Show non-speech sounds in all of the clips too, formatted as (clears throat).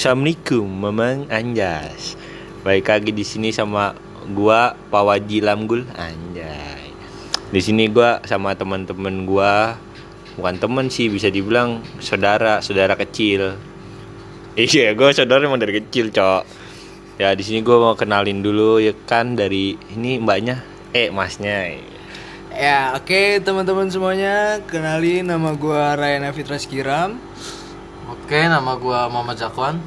Assalamualaikum, Mamang Anjas. Baik lagi di sini sama gua Pak Waji Lamgul Anjay. Di sini gua sama teman-teman gua bukan teman sih bisa dibilang saudara, saudara kecil. Iya, gua saudara emang dari kecil, Cok. Ya, di sini gua mau kenalin dulu ya kan dari ini mbaknya, eh masnya. Ya, oke teman-teman semuanya, kenalin nama gua Ryan Fitra Skiram. Oke, nama gua Muhammad Zakwan.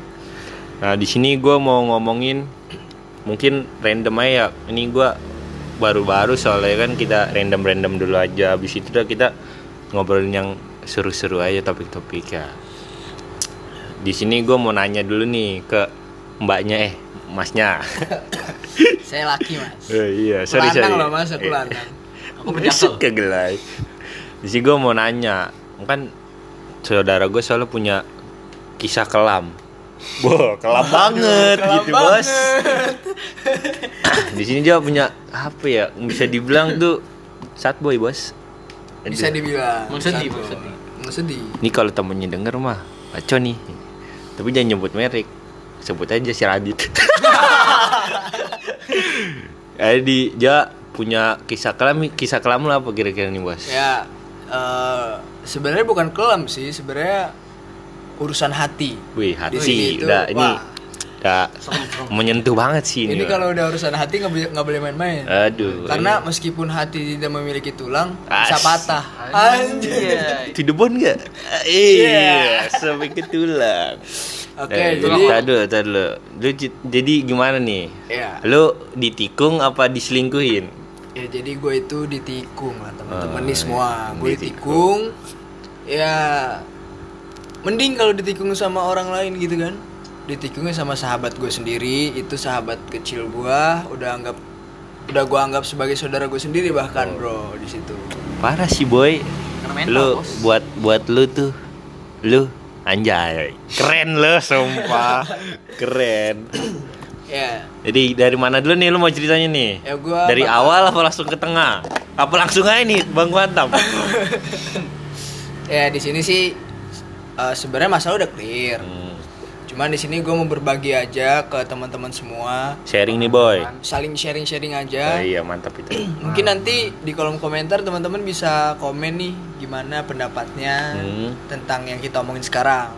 Nah, di sini gua mau ngomongin mungkin random aja ya. Ini gua baru-baru soalnya kan kita random-random dulu aja. Habis itu udah kita ngobrolin yang seru-seru aja topik-topik ya. Di sini gua mau nanya dulu nih ke mbaknya eh masnya. (coughs) Saya laki mas. Eh, iya, sorry sorry. loh mas, aku (laughs) Eh, lanang. Aku berjakel. Kegelai. Di sini gue mau nanya, kan saudara gue selalu punya kisah kelam. Wah, kelam banget kelam gitu, Bos. Di sini dia punya apa ya? Bisa dibilang tuh sad boy, Bos. Bisa Aduh. dibilang. Satu. emang sedih. Emang sedih. Ini kalau temennya denger mah baco nih. Tapi jangan nyebut merek. Sebut aja si Radit. (laughs) Jadi dia punya kisah kelam, kisah kelam lu apa kira-kira nih, Bos? Ya, eh, sebenarnya bukan kelam sih, sebenarnya urusan hati. Wih, Wih, hati itu, udah ini udah menyentuh banget sih ini. Ini kalau udah urusan hati nggak boleh nggak boleh main-main. aduh. Karena meskipun hati tidak memiliki tulang, As- bisa patah. The bone enggak? Iya, sampai ke tulang. Oke, Eh, jadi tar dulu. Lu jadi gimana nih? ya, Lu ditikung apa diselingkuhin? ya jadi gue itu ditikung lah teman-teman Oh, nih semua. iya. Gue ditikung. Ya, mending kalau ditikung sama orang lain gitu kan. Ditikungnya sama sahabat gue sendiri, itu sahabat kecil gue, udah anggap udah gue anggap sebagai saudara gue sendiri bahkan bro di situ. Parah sih, boy. Mental, Lu bos. buat buat lu tuh lu anjay. Keren lo, sumpah. (laughs) Keren. Ya, Jadi dari mana dulu nih lu mau ceritanya nih? Ya, gua dari bakal- awal apa langsung ke tengah? Apa langsung aja nih Bang Guantam? (laughs) ya di sini sih eh, sebenarnya masalah udah clear. Hmm, Cuman di sini gue mau berbagi aja ke teman-teman semua, sharing nih boy. saling sharing-sharing Oh, aja. iya mantap itu. (clears throat) Mungkin nanti di kolom komentar teman-teman bisa komen nih gimana pendapatnya Hmm. tentang yang kita omongin sekarang.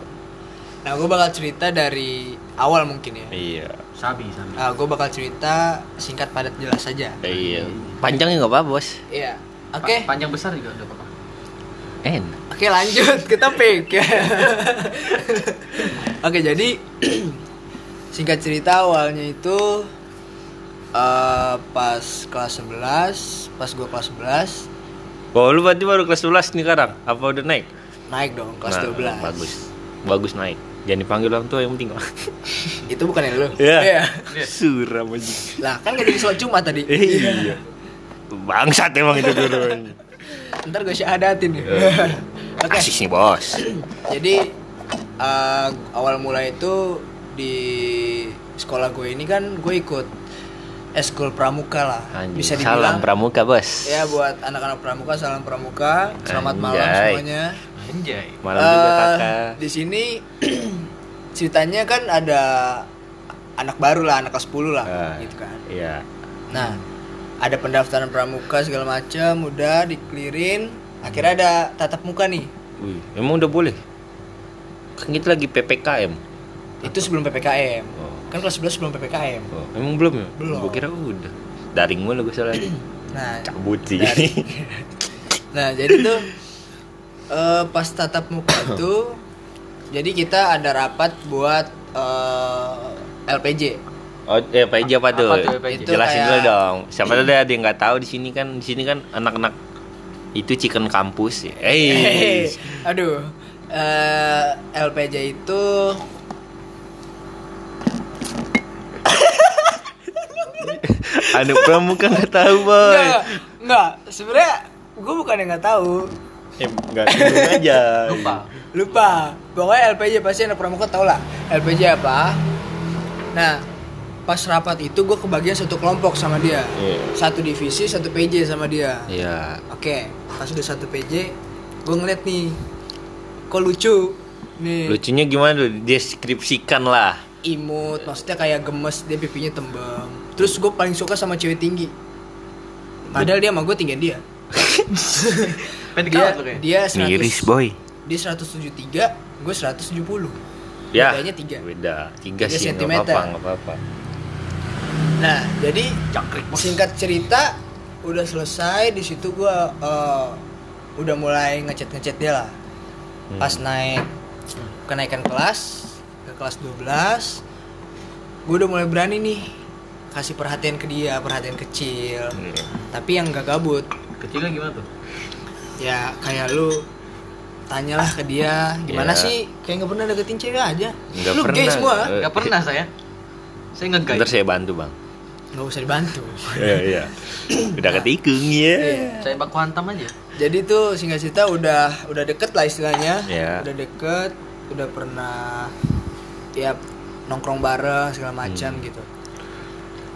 Nah, gue bakal cerita dari awal mungkin ya. Iya. Sabi, sabi. Nah, gue bakal cerita singkat padat jelas saja. Iya. Panjangnya nggak apa bos. Iya. Oke. Pa- Panjang besar juga udah apa-apa. En. Oke lanjut kita pick Oke jadi (clears throat) singkat cerita awalnya itu eh, pas kelas 11 pas gue kelas 11 Oh lu berarti baru kelas 11 nih sekarang? Apa udah naik? naik dong kelas Nah, 12 Bagus. Bagus naik. Jangan dipanggil orang tua yang penting. (laughs) itu bukan yang lu Iya. Iya. Suram aja. lah kan gak jadi sholat jumat tadi Iya. Bangsat emang itu dulu. Ntar gue syahadatin nih (laughs) oke Asis nih bos. (clears throat) jadi eh, awal mula itu di sekolah gue ini kan gue ikut eskul pramuka lah Anjing, bisa Salam dibilang pramuka bos. Ya buat anak-anak pramuka salam pramuka. Selamat malam Anjay. semuanya. Anjay. Malam juga Eh, kakak. Di sini (clears throat) ceritanya kan ada anak baru lah, anak kelas 10 lah Ah. gitu kan. Iya. Nah, ada pendaftaran pramuka segala macam, udah diklirin. Akhirnya ada tatap muka nih. Wih, emang udah boleh? Kan kita lagi PPKM. Itu sebelum PPKM. Oh. Kan kelas 11 sebelum PPKM. Oh, emang belum ya? Belum. Gue kira udah. Daring mulu gue salah. (clears throat) Nah, Cabut sih. Dari- (laughs) Nah, jadi tuh eh, pas tatap muka (coughs) itu jadi kita ada rapat buat eh, LPJ. Oh, eh PJ apa tuh? Apa tuh PJ? Jelasin kayak- dulu dong. Siapa tahu ada yang nggak tahu di sini kan, di sini kan anak-anak itu chicken kampus ya. Eh, (laughs) Aduh. eh, LPJ itu (laughs) anak pramuka nggak tahu boy. enggak, enggak. Sebenarnya gue bukan yang nggak tahu. Eh, nggak tahu aja. (laughs) Lupa. Lupa. Pokoknya LPJ pasti anak pramuka tau lah. LPJ apa? Nah, pas rapat itu gue kebagian satu kelompok sama dia. Iya. Satu divisi, satu PJ sama dia. Iya. Oke, pas udah satu PJ, gue ngeliat nih, kok lucu. nih Lucunya gimana tuh? Deskripsikan lah. imut maksudnya kayak gemes dia pipinya tembem terus gue paling suka sama cewek tinggi padahal dia sama gue tinggi dia (laughs) dia dia 100 Miris boy. dia 173 gue 170 Ya. bedanya tiga Beda. Tiga, Tiga sih nggak sentimeter. apa-apa, nggak apa-apa. Nah jadi Jangkrik singkat cerita udah selesai di situ gue eh, udah mulai ngechat ngechat dia lah Hmm. pas naik kenaikan kelas ke kelas 12 gue udah mulai berani nih kasih perhatian ke dia perhatian kecil Hmm. tapi yang gak gabut Kecilnya gimana tuh? ya kayak lu tanyalah ke dia gimana Ya. sih kayak nggak pernah deketin cewek aja Nggak lu gay pernah. semua Eh, Gak pernah saya. Saya nggak Ntar saya bantu bang. nggak usah dibantu Iya iya. Udah ketikung ya. Iya. Saya baku hantam aja. jadi tuh singkat cerita udah udah deket lah istilahnya Ya. udah deket udah pernah ya nongkrong bareng segala macam Hmm. gitu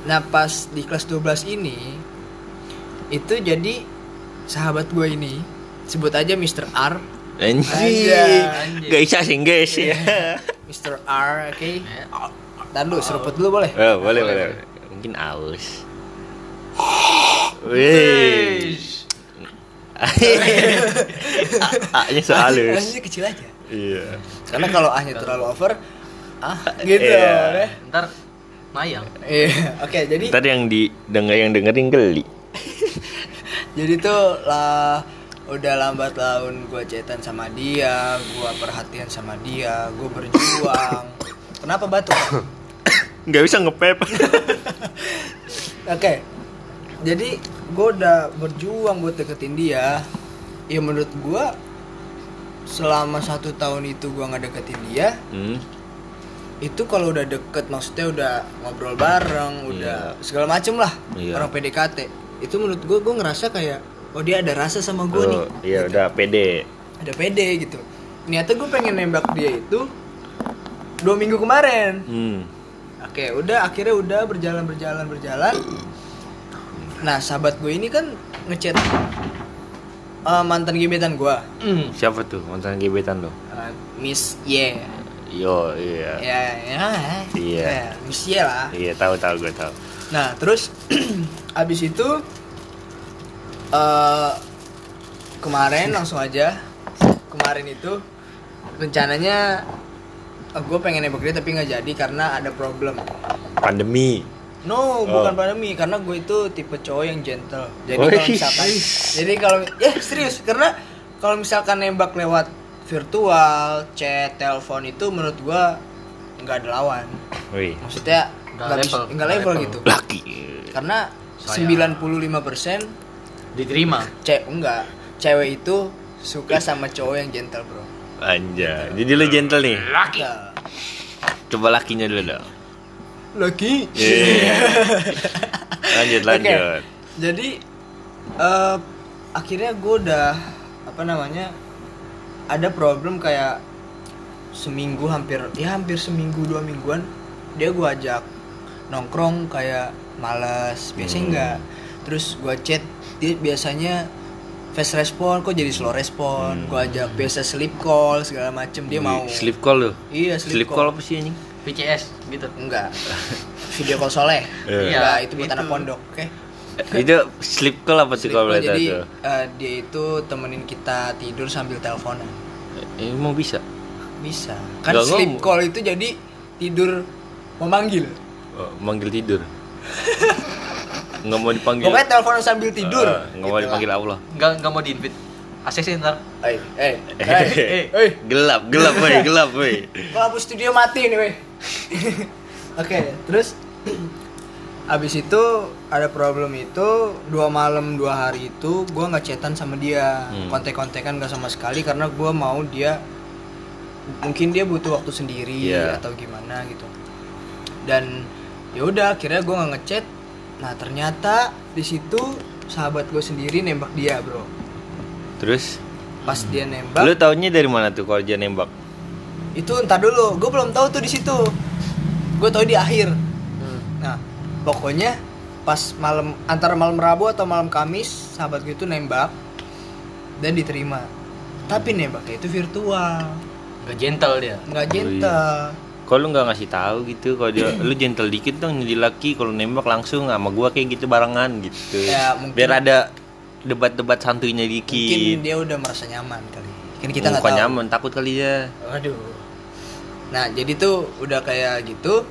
nah pas di kelas 12 ini itu jadi sahabat gue ini sebut aja Mr. R Anjing. Bisa sih guys ya. Mr. R oke Eh, Dan dulu seruput dulu boleh Oh, boleh Boleh, boleh. Mungkin aus. Wih. (laughs) A-nya so halus. Rasanya kecil aja Iya. karena kalau ahnya terlalu over ah gitu Iya. Ntar mayang. iya oke jadi Ntar yang di denger yang dengerin geli. (laughs) jadi tuh lah udah lambat laun gue chatan sama dia gue perhatian sama dia gue berjuang (coughs) kenapa batuk Gak bisa ngepep. (laughs) oke jadi gue udah berjuang buat deketin dia ya menurut gue selama satu tahun itu gue nggak deketin dia Hmm. itu kalau udah deket maksudnya udah ngobrol bareng udah segala macem lah Iya. orang PDKT itu menurut gue gue ngerasa kayak oh dia ada rasa sama gue nih Oh, iya udah pede. ada pede gitu niatnya gue pengen nembak dia itu dua minggu kemarin Hmm. Oke udah akhirnya udah berjalan berjalan berjalan nah sahabat gue ini kan ngechat eh, mantan gebetan gue Hmm. Siapa tuh mantan gebetan lo? Eh, Miss Ye Yo, iya. ya ya Iya. ya, Miss Ye lah Iya, tahu tahu gue tahu. Nah, terus (clears throat) abis itu eh kemarin langsung aja kemarin itu rencananya gue pengen nembak dia tapi nggak jadi karena ada problem. Pandemi. No, Oh. bukan pandemi karena gue itu tipe cowok yang gentle. Jadi kalau misalkan, jadi kalau ya serius karena kalau misalkan nembak lewat virtual, chat, telepon itu menurut gue nggak ada lawan. Wih, Maksudnya Nggak level, nggak level level. gitu. laki. Karena Sayang. 95% Diterima. cewek enggak cewek itu suka sama cowok yang gentle bro Anjay. Jadi lu gentle nih. Laki. Coba lakinya dulu dong. laki Iya. (laughs) lanjut lanjut. jadi eh, akhirnya gue udah apa namanya ada problem kayak seminggu hampir ya hampir seminggu dua mingguan dia gue ajak nongkrong kayak males biasanya Hmm. enggak terus gue chat dia biasanya fast respon kok jadi slow respon Hmm. gue ajak biasa sleep call segala macem dia mau Sleep call lu. iya Sleep call apa sih anjing? VCS gitu. enggak (laughs) video call soleh Iya. enggak itu buat itu. anak pondok oke (laughs) Itu sleep call apa Sleep kalau call jadi tuh? eh, dia itu temenin kita tidur sambil teleponan Eh, mau bisa? bisa kan Nggak sleep ngomong. call itu jadi tidur memanggil Oh, manggil tidur. (laughs) Nggak mau dipanggil. pokoknya teleponan sambil tidur Ah, nggak mau Gitu dipanggil lah. Allah. Nggak nggak mau diinvite. ACC ntar. eh eh eh eh eh gelap, gelap, woi, gelap, woi. lampu studio mati nih weh oke terus abis itu ada problem itu dua malam dua hari itu gue nggak chatan sama dia Hmm. kontek-kontekan gak sama sekali karena gue mau dia mungkin dia butuh waktu sendiri Iya. atau gimana gitu dan ya udah akhirnya gue nggak ngechat nah ternyata di situ sahabat gue sendiri nembak dia bro. Terus? Pas dia nembak lu taunya dari mana tuh kalau dia nembak? itu entar dulu gue belum tahu tuh di situ. Gue tahu di akhir. Nah pokoknya pas malam antara malam Rabu atau malam Kamis sahabat gue itu nembak dan diterima. Tapi nembaknya itu virtual. Gak gentle dia. nggak Oh, iya. Kalau lu nggak ngasih tahu gitu, kalau dia lu gentle dikit dong jadi laki, kalau nembak langsung sama gua kayak gitu barengan gitu. Ya, mungkin- Biar ada debat-debat santuinya dikit. mungkin dia udah merasa nyaman kali kan kita nggak Bukan tahu nyaman, takut kali ya. Aduh. Nah, jadi tuh udah kayak gitu.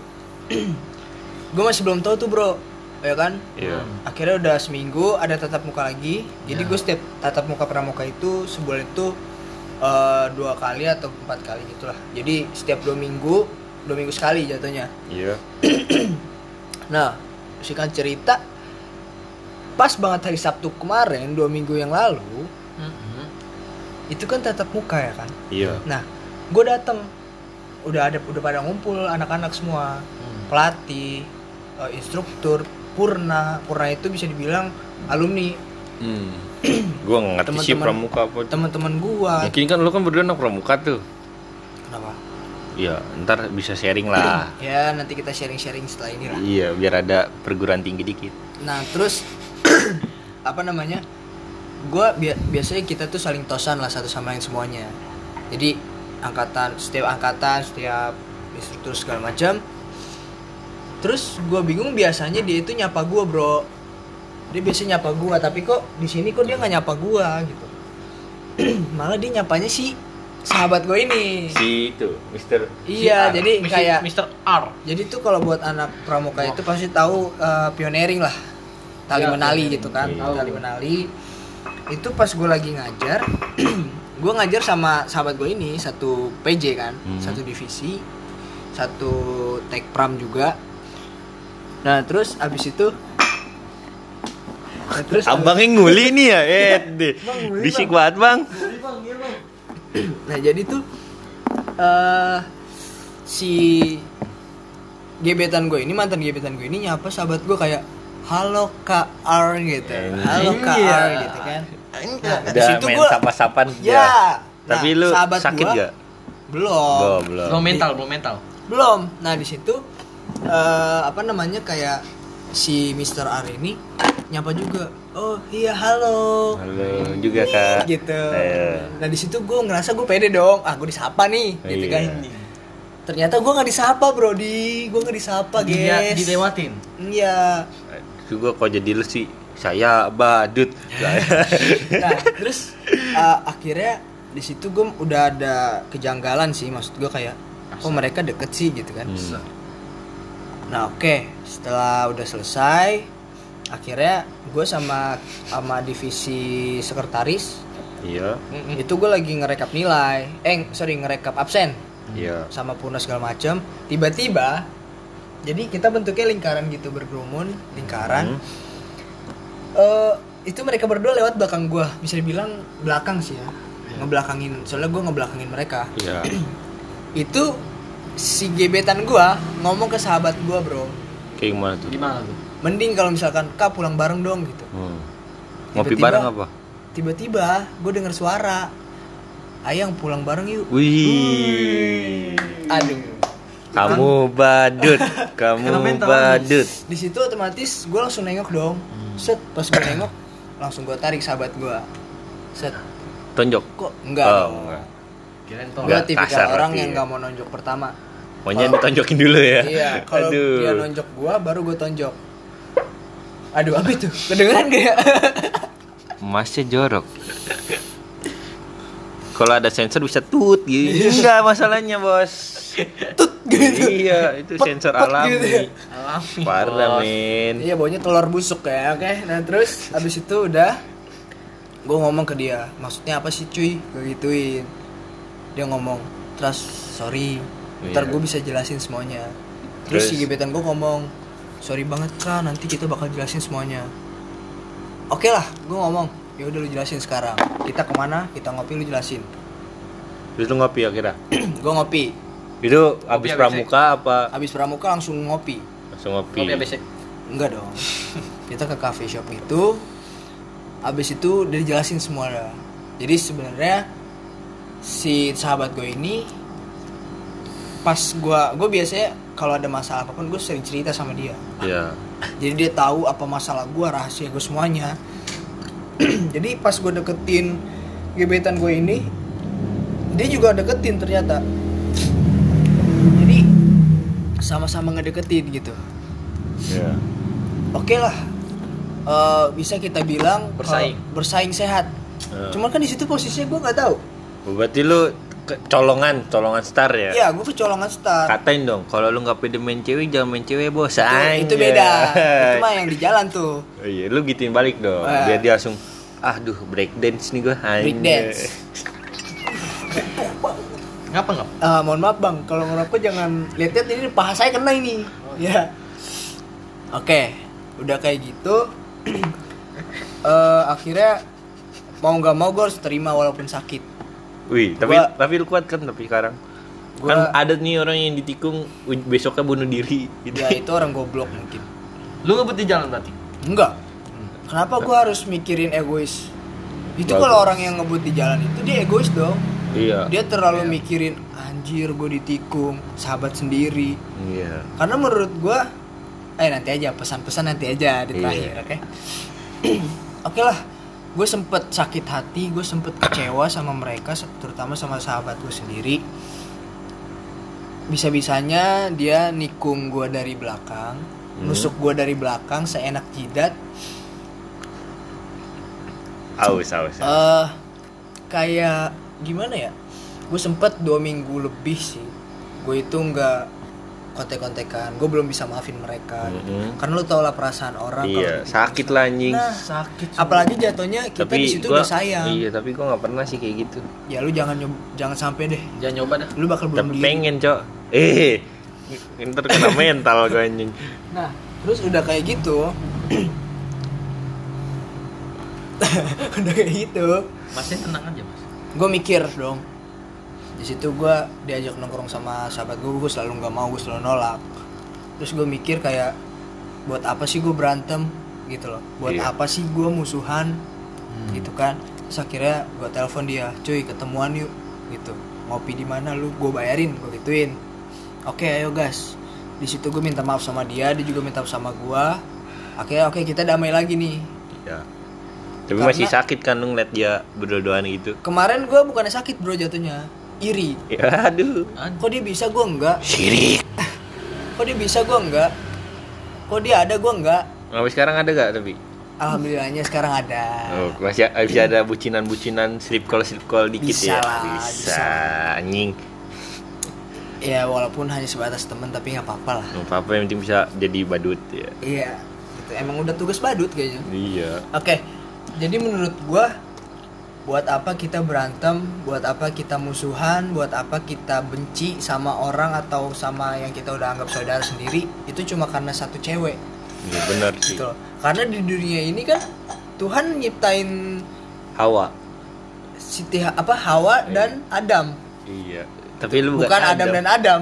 (clears throat) gue masih belum tahu tuh, Bro. Ya kan? Iya. Akhirnya udah seminggu ada tatap muka lagi. Jadi Ya. gue setiap tatap muka pramuka itu sebulan itu eh, dua kali atau empat kali gitulah. Jadi setiap dua minggu, dua minggu sekali jatuhnya. Iya. (clears throat) Nah, kan cerita pas banget hari Sabtu kemarin, dua minggu yang lalu, Mm-mm. itu kan tatap muka ya kan? Iya. Nah, gue dateng, udah ada udah pada ngumpul anak-anak semua, Hmm. pelatih, eh, instruktur, purna, purna itu bisa dibilang alumni, Hmm. gua nggak ngerti sih Teman-teman- pramuka apa. teman-teman gua. Mungkin kan lu kan berdua anak pramuka tuh. Kenapa? Iya, ntar bisa sharing lah. (clears throat) Ya nanti kita sharing-sharing setelah ini lah. iya, biar ada perguruan tinggi dikit. Nah terus (clears throat) apa namanya? Gua bia- biasanya kita tuh saling tosan lah satu sama lain semuanya. Jadi angkatan setiap angkatan setiap instruktur segala macam. Terus gua bingung biasanya dia itu nyapa gua bro. Dia biasanya nyapa gua tapi kok di sini kok dia nggak nyapa gua gitu. (clears throat) Malah dia nyapanya si sahabat gue ini. Si itu, Mister. Iya, si jadi Mr. kayak Mr. R. jadi tuh kalau buat anak pramuka itu pasti tahu eh, pioneering lah. Tali Iya, menali pioneering. gitu kan. Iya. Tali menali. Itu pas gue lagi ngajar, (clears throat) gue ngajar sama sahabat gue ini satu PJ kan, Hmm. satu divisi, satu tek pram juga. Nah terus abis itu, nah, terus Abangnya nguli nih ya, eh (laughs) deh. Bang, nguli, Bisik Bang. banget bang. (clears throat) Nah jadi tuh eh si gebetan gue ini mantan gebetan gue ini nyapa sahabat gue kayak halo kak R gitu, halo kak Iya. R gitu kan. Nah, di Udah situ main gua- sapa-sapan Ya. Tapi Nah, lu sahabat sakit gua- gak? Belum. Belum, belum. Belum mental, belum mental. Belum. Nah di situ eh apa namanya kayak si Mr. R ini nyapa juga. Oh iya halo. Halo juga kak. gitu. Iya. Nah di situ gue ngerasa gue pede dong. Ah gue disapa nih, gitu Iya. kan. Ternyata gue nggak disapa bro di, gue nggak disapa guys. dilewatin. Iya. Juga kok jadi lu sih saya badut. Nah terus eh, akhirnya di situ gue udah ada kejanggalan sih, maksud gue kayak, kok mereka deket sih gitu kan. Hmm. Nah oke, setelah udah selesai, akhirnya gue sama sama divisi sekretaris Iya, itu gue lagi ngerekap nilai, eh sorry ngerekap absen. iya. sama purna segala macam tiba-tiba jadi kita bentuknya lingkaran gitu berkerumun lingkaran Hmm. Eh, itu mereka berdua lewat belakang gua bisa dibilang belakang sih ya ngebelakangin soalnya gua ngebelakangin mereka Iya. (clears throat) itu si gebetan gua ngomong ke sahabat gua bro Kayak gimana tuh? Gimana tuh? Mending kalau misalkan kak pulang bareng dong gitu Hmm. Ngopi Tiba-tiba- bareng apa? tiba-tiba gue denger suara ayang pulang bareng yuk Wih. aduh Kamu badut, kamu badut. di situ otomatis gue langsung nengok dong set pas gue nengok langsung gue tarik sahabat gue set Tonjok. kok enggak Oh, dong enggak. Gue tipikal kasar orang yang ya. nggak mau nonjok pertama Kalau- ditonjokin dulu ya. iya kalau dia nonjok gue baru gue tonjok aduh apa itu kedengeran gak ya Masnya jorok. Kalau ada sensor bisa tut gitu. Enggak masalahnya, Bos. tut gitu iya, itu sensor pet alami. gitu ya. Alami. Parah, men. iya baunya telur busuk ya oke nah terus abis itu udah gue ngomong ke dia maksudnya apa sih cuy gue gituin dia ngomong terus sorry ntar Iya. gue bisa jelasin semuanya terus, si Terus? gebetan gue ngomong sorry banget kak. Nanti kita bakal jelasin semuanya. Oke lah gue ngomong. Ya udah lu jelasin sekarang. Kita ke mana? Kita ngopi lu jelasin. Terus lu ngopi ya kira? gue ngopi. Itu habis ABC. pramuka apa? Habis pramuka langsung ngopi. Langsung ngopi? Kopi ABC. enggak dong. (laughs) Kita ke cafe shop itu. Habis itu udah dijelasin semua dah. jadi sebenarnya si sahabat gue ini pas gue gue biasanya kalau ada masalah apa pun gue sering cerita sama dia. Iya. jadi dia tahu apa masalah gue rahasia gue semuanya. (clears throat) Jadi pas gue deketin gebetan gue ini dia juga deketin ternyata. Jadi sama-sama ngedeketin gitu. Ya oke lah. Eh, bisa kita bilang Bersaing. kalau bersaing sehat. Ya. cuman kan di situ posisinya gue nggak tahu. Berarti lu colongan colongan star ya? Ya gue kecolongan star. Katain dong kalau lu nggak pede main cewek jangan main cewek bos. Itu, itu beda. (laughs) Itu mah yang di jalan tuh. Oh iya, lu gituin balik dong. Wah. Biar dia langsung ah duh break dance nih gua. Anjay. break dance Ngapa? Ngap? Ah, mohon maaf bang. Kalau ngerokok jangan lihat-lihat ini paha saya kena ini. Ya. Oke udah kayak gitu. (clears throat) Eh, akhirnya mau nggak mau gue harus terima walaupun sakit Wih, tapi Gua- tapi lu kuat kan tapi sekarang. Gua- Kan ada nih orang yang ditikung besoknya bunuh diri gitu. ya (laughs) itu orang goblok mungkin Lu ngebut di jalan berarti? enggak kenapa gue harus mikirin egois itu kalau orang yang ngebut di jalan itu dia egois dong Iya. dia terlalu mikirin anjir gue ditikung sahabat sendiri Iya. karena menurut gue eh nanti aja pesan-pesan nanti aja di Iya. terakhir oke (clears throat) oke lah gue sempet sakit hati gue sempet kecewa sama mereka terutama sama sahabat gue sendiri bisa-bisanya dia nikung gue dari belakang nusuk gue dari belakang seenak jidat Aus, aus. aus. eh kayak gimana ya gue sempet dua minggu lebih sih gue itu nggak kontek-kontekan gue belum bisa maafin mereka Mhm. karena lu tau lah perasaan orang Iya, kalau- sakit lah anjing. nah Sakit. apalagi jatuhnya kita di situ gua- udah sayang Iya, tapi gua nggak pernah sih kayak gitu. ya lu jangan nyob- jangan sampai deh Jangan nyoba dah. lu bakal belum Tapi pengen, Cok. Eh, ntar kena (laughs) mental gua anjing. nah terus udah kayak gitu (clears throat) udah kayak gitu Masnya tenang aja mas. gue mikir dong di situ gue diajak nongkrong sama sahabat gue gue selalu nggak mau gue selalu nolak. Terus gue mikir kayak buat apa sih gue berantem? Gitu loh. Buat Iya. apa sih gue musuhan? Gitu kan. Terus akhirnya gue telepon dia cuy ketemuan yuk. Gitu. Ngopi di mana lu? Gue bayarin gue gituin. Oke ayo gas. Di situ gue minta maaf sama dia dia juga minta maaf sama gue akhirnya oke kita damai lagi nih. Iya. Tapi Karena- masih sakit kan lu ngeliat dia berdoaan gitu. kemarin gue bukannya sakit bro jatuhnya iri Ya, aduh. kok dia bisa gue enggak Sirik. kok dia bisa gue enggak kok dia ada gue enggak Sampai sekarang ada gak tapi? alhamdulillahnya sekarang ada Oh, masih masih ada bucinan-bucinan slip call slip call dikit Bisa ya. lah, bisa. bisa. Anjing. ya walaupun hanya sebatas teman tapi nggak apa-apa lah Nggak apa-apa yang penting bisa jadi badut ya. iya itu emang udah tugas badut kayaknya Iya. oke jadi menurut gue buat apa kita berantem buat apa kita musuhan buat apa kita benci sama orang atau sama yang kita udah anggap saudara sendiri itu cuma karena satu cewek Iya benar sih. gitu loh karena di dunia ini kan Tuhan nyiptain Hawa. Siti apa Hawa dan Adam Iya. Tapi lu bukan, bukan, Adam, dan Adam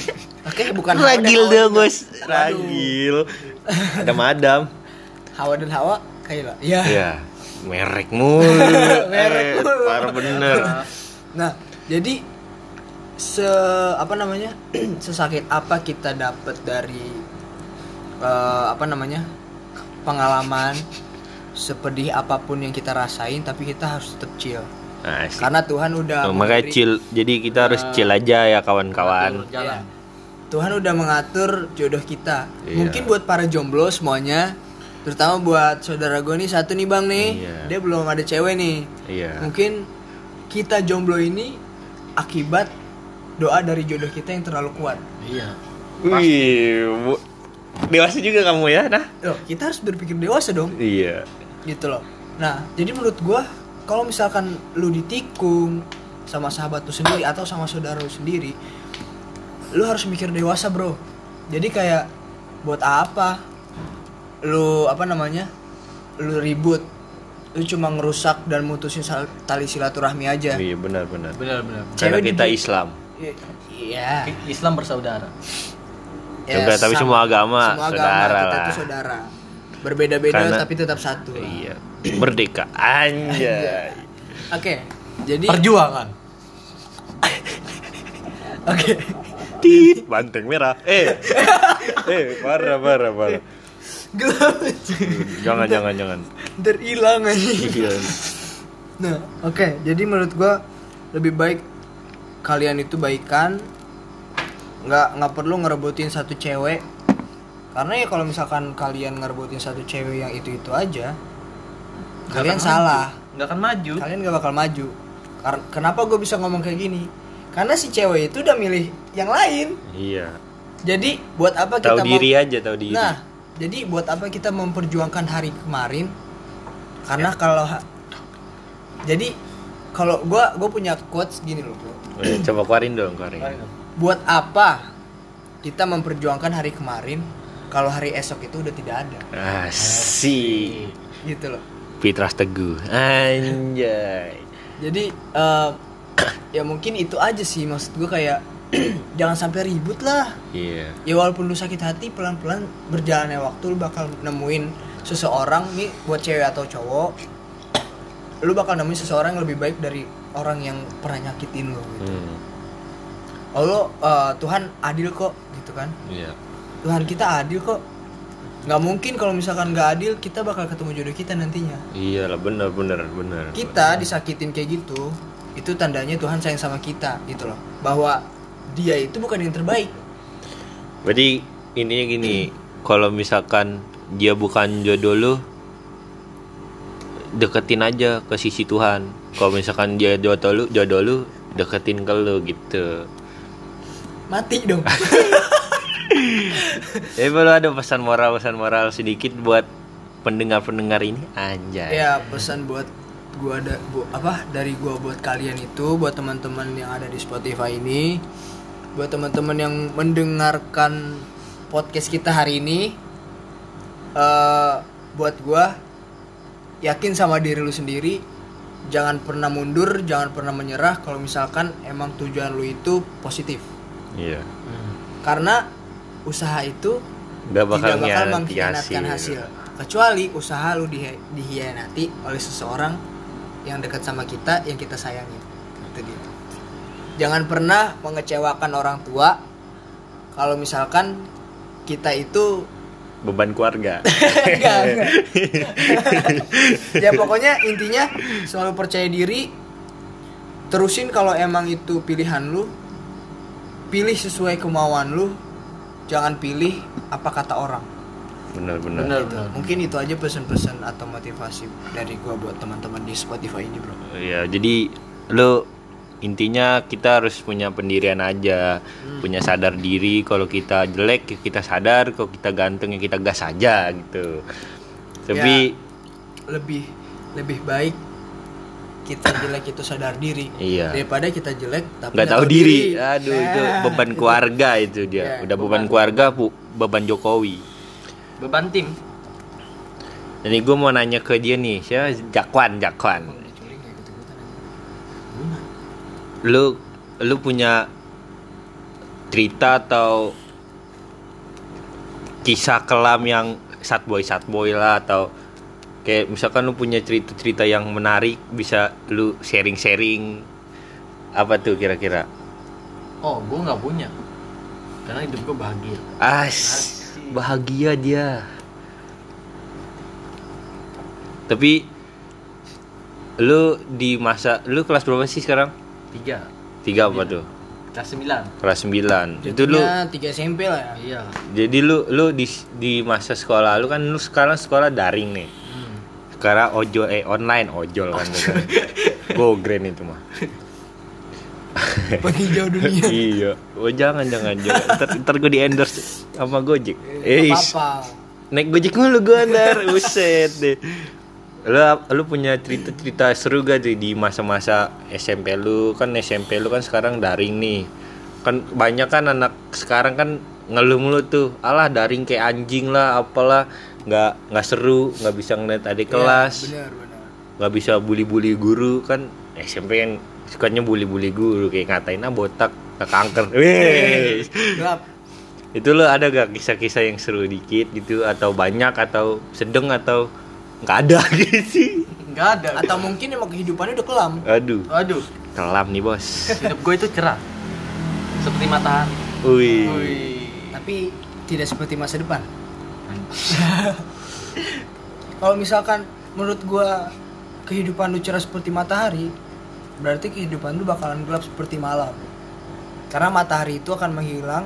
(laughs) oke bukan Hawa dan Ragil Hawa dong. Waduh. Ragil. (laughs) Adam Adam. Hawa dan Hawa kayak lah ya Iya. Merek mulu. (laughs) Merek Eh, mulu. Parah bener. nah jadi se apa namanya (clears throat) sesakit apa kita dapat dari eh, apa namanya pengalaman sepedih apa pun yang kita rasain tapi kita harus tetap chill Asik. karena Tuhan udah Oh, makanya chill. Jadi kita harus chill aja ya kawan-kawan. Jalan. Tuhan udah mengatur jodoh kita. Iya. Mungkin buat para jomblo semuanya, terutama buat saudara gue nih satu nih bang nih, Iya. dia belum ada cewek nih. Iya. Mungkin kita jomblo ini akibat doa dari jodoh kita yang terlalu kuat. Iya. Wih, bu- dewasa juga kamu ya, nah? Loh, kita harus berpikir dewasa dong, Iya. gitu loh. Nah, jadi menurut gue, kalau misalkan lu ditikung sama sahabat lu sendiri atau sama saudara lu sendiri, lu harus mikir dewasa bro. Jadi kayak buat apa? Lu apa namanya? Lu ribut, lu cuma ngerusak dan mutusin tali silaturahmi aja. Iya, benar-benar. Benar benar. Karena Cewek kita di- Islam. I- Iya. Islam bersaudara. Juga, tapi sama- semua agama semua saudara kita lah. tuh saudara. Berbeda-beda Karena- tapi tetap satu. lah. Iya. Merdeka. Anjay. Oke, jadi Perjuangan. oke. Tit, banteng merah. Eh. eh, parah, parah, parah. Gelap. Jangan, jangan, jangan. Terhilang aja. Iya. Nah, oke. Jadi menurut gua lebih baik kalian itu baikan nggak nggak perlu ngerebutin satu cewek karena ya kalau misalkan kalian ngerebutin satu cewek yang itu itu aja Nggak kalian akan salah nggak akan maju kalian gak bakal maju Kar- kenapa gue bisa ngomong kayak gini karena si cewek itu udah milih yang lain Iya. jadi buat apa kita Tahu diri aja, tahu diri. nah jadi buat apa kita memperjuangkan hari kemarin karena Ya. kalau jadi kalau gue gue punya quotes gini loh bro Eh, coba keluarin dong, keluarin. buat apa kita memperjuangkan hari kemarin kalau hari esok itu udah tidak ada Asik. gitu loh Fitras Teguh. Anjay. jadi eh, ya mungkin itu aja sih maksud gue kayak (clears throat) jangan sampai ribut lah Iya. ya walaupun lu sakit hati pelan-pelan berjalannya waktu lu bakal nemuin seseorang nih buat cewek atau cowok lu bakal nemuin seseorang yang lebih baik dari orang yang pernah nyakitin lu gitu. Hmm. Allah eh, Tuhan adil kok gitu kan Iya. Tuhan kita adil kok nggak mungkin kalau misalkan nggak adil kita bakal ketemu jodoh kita nantinya Iya lah, bener bener bener. kita disakitin kayak gitu itu tandanya Tuhan sayang sama kita gitu loh bahwa dia itu bukan yang terbaik Berarti intinya gini, kalau misalkan dia bukan jodoh lu, deketin aja ke sisi Tuhan. Kalau misalkan dia jodoh lu, jodoh lu, deketin ke lu gitu. mati dong (laughs) Jadi perlu ada pesan moral pesan moral sedikit buat pendengar pendengar ini anjay. ya pesan buat gua ada bu, apa dari gua buat kalian itu buat teman-teman yang ada di Spotify ini buat teman-teman yang mendengarkan podcast kita hari ini eh buat gua yakin sama diri lu sendiri jangan pernah mundur jangan pernah menyerah kalau misalkan emang tujuan lu itu positif Iya. karena usaha itu Gak bakal tidak bakal mengkhianatkan hasil. kecuali usaha lu di, dihianati oleh seseorang yang dekat sama kita yang kita sayangi jangan pernah mengecewakan orang tua kalau misalkan kita itu Beban keluarga. (laughs) enggak, enggak. ya pokoknya intinya selalu percaya diri terusin kalau emang itu pilihan lu pilih sesuai kemauan lu jangan pilih apa kata orang benar Gitu. benar Mungkin itu aja pesan-pesan atau motivasi dari gua buat teman-teman di Spotify ini, Bro. Iya, jadi lu intinya kita harus punya pendirian aja, punya sadar diri. Kalau kita jelek ya kita sadar, kalau kita ganteng ya kita gas aja gitu. Tapi Lebih lebih baik kita jelek itu sadar diri Iya. daripada kita jelek tapi nggak tahu diri. Aduh, itu Nah, beban keluarga itu dia. Iya, Udah beban keluarga, bu, beban Jokowi. beban tim Jadi gue mau nanya ke dia nih, siapa Jakwan, Jakwan. Lu lu punya cerita atau kisah kelam yang sad boy sad boy lah atau kayak misalkan lu punya cerita-cerita yang menarik bisa lu sharing-sharing apa tuh kira-kira? oh gue nggak punya karena hidup gue bahagia As bahagia dia. Tapi lu di masa lu kelas berapa sih sekarang? Tiga. Tiga apa tuh? kelas sembilan. Kelas 9 Itu lu tiga SMP lah ya? Iya. Jadi lu lu di di masa sekolah lu kan lu sekarang sekolah daring nih. Hmm. Sekarang ojol eh online ojol kan (laughs) itu kan. Go grand itu mah. Penghijau dunia. (laughs) Iya. Oh jangan jangan jangan. Ntar, ntar gue di endorse sama Gojek. Eh apa naik gojek mulu gue andar (laughs) Buset deh lu, lu punya cerita-cerita seru gak di, di masa-masa SMP lu? Kan SMP lu kan sekarang daring nih. Kan banyak kan anak sekarang kan ngeluh mulu tuh. Alah daring kayak anjing lah apalah. Nggak nggak seru nggak bisa ngeliat adik kelas. benar benar. Nggak bisa bully-bully guru. Kan SMP yang sukanya bully-bully guru kayak ngatain ah botak kanker. Wih. gelap. Itu lo ada gak kisah-kisah yang seru dikit gitu? Atau banyak atau sedang atau nggak ada (laughs) gitu sih. Nggak ada. Atau mungkin emang kehidupannya udah kelam. Aduh. Aduh kelam nih bos. Hidup gue itu cerah. Seperti matahari. Wih. Wih. tapi tidak seperti masa depan. (laughs) Kalau misalkan menurut gua kehidupan lu cerah seperti matahari berarti kehidupan lu bakalan gelap seperti malam. Karena matahari itu akan menghilang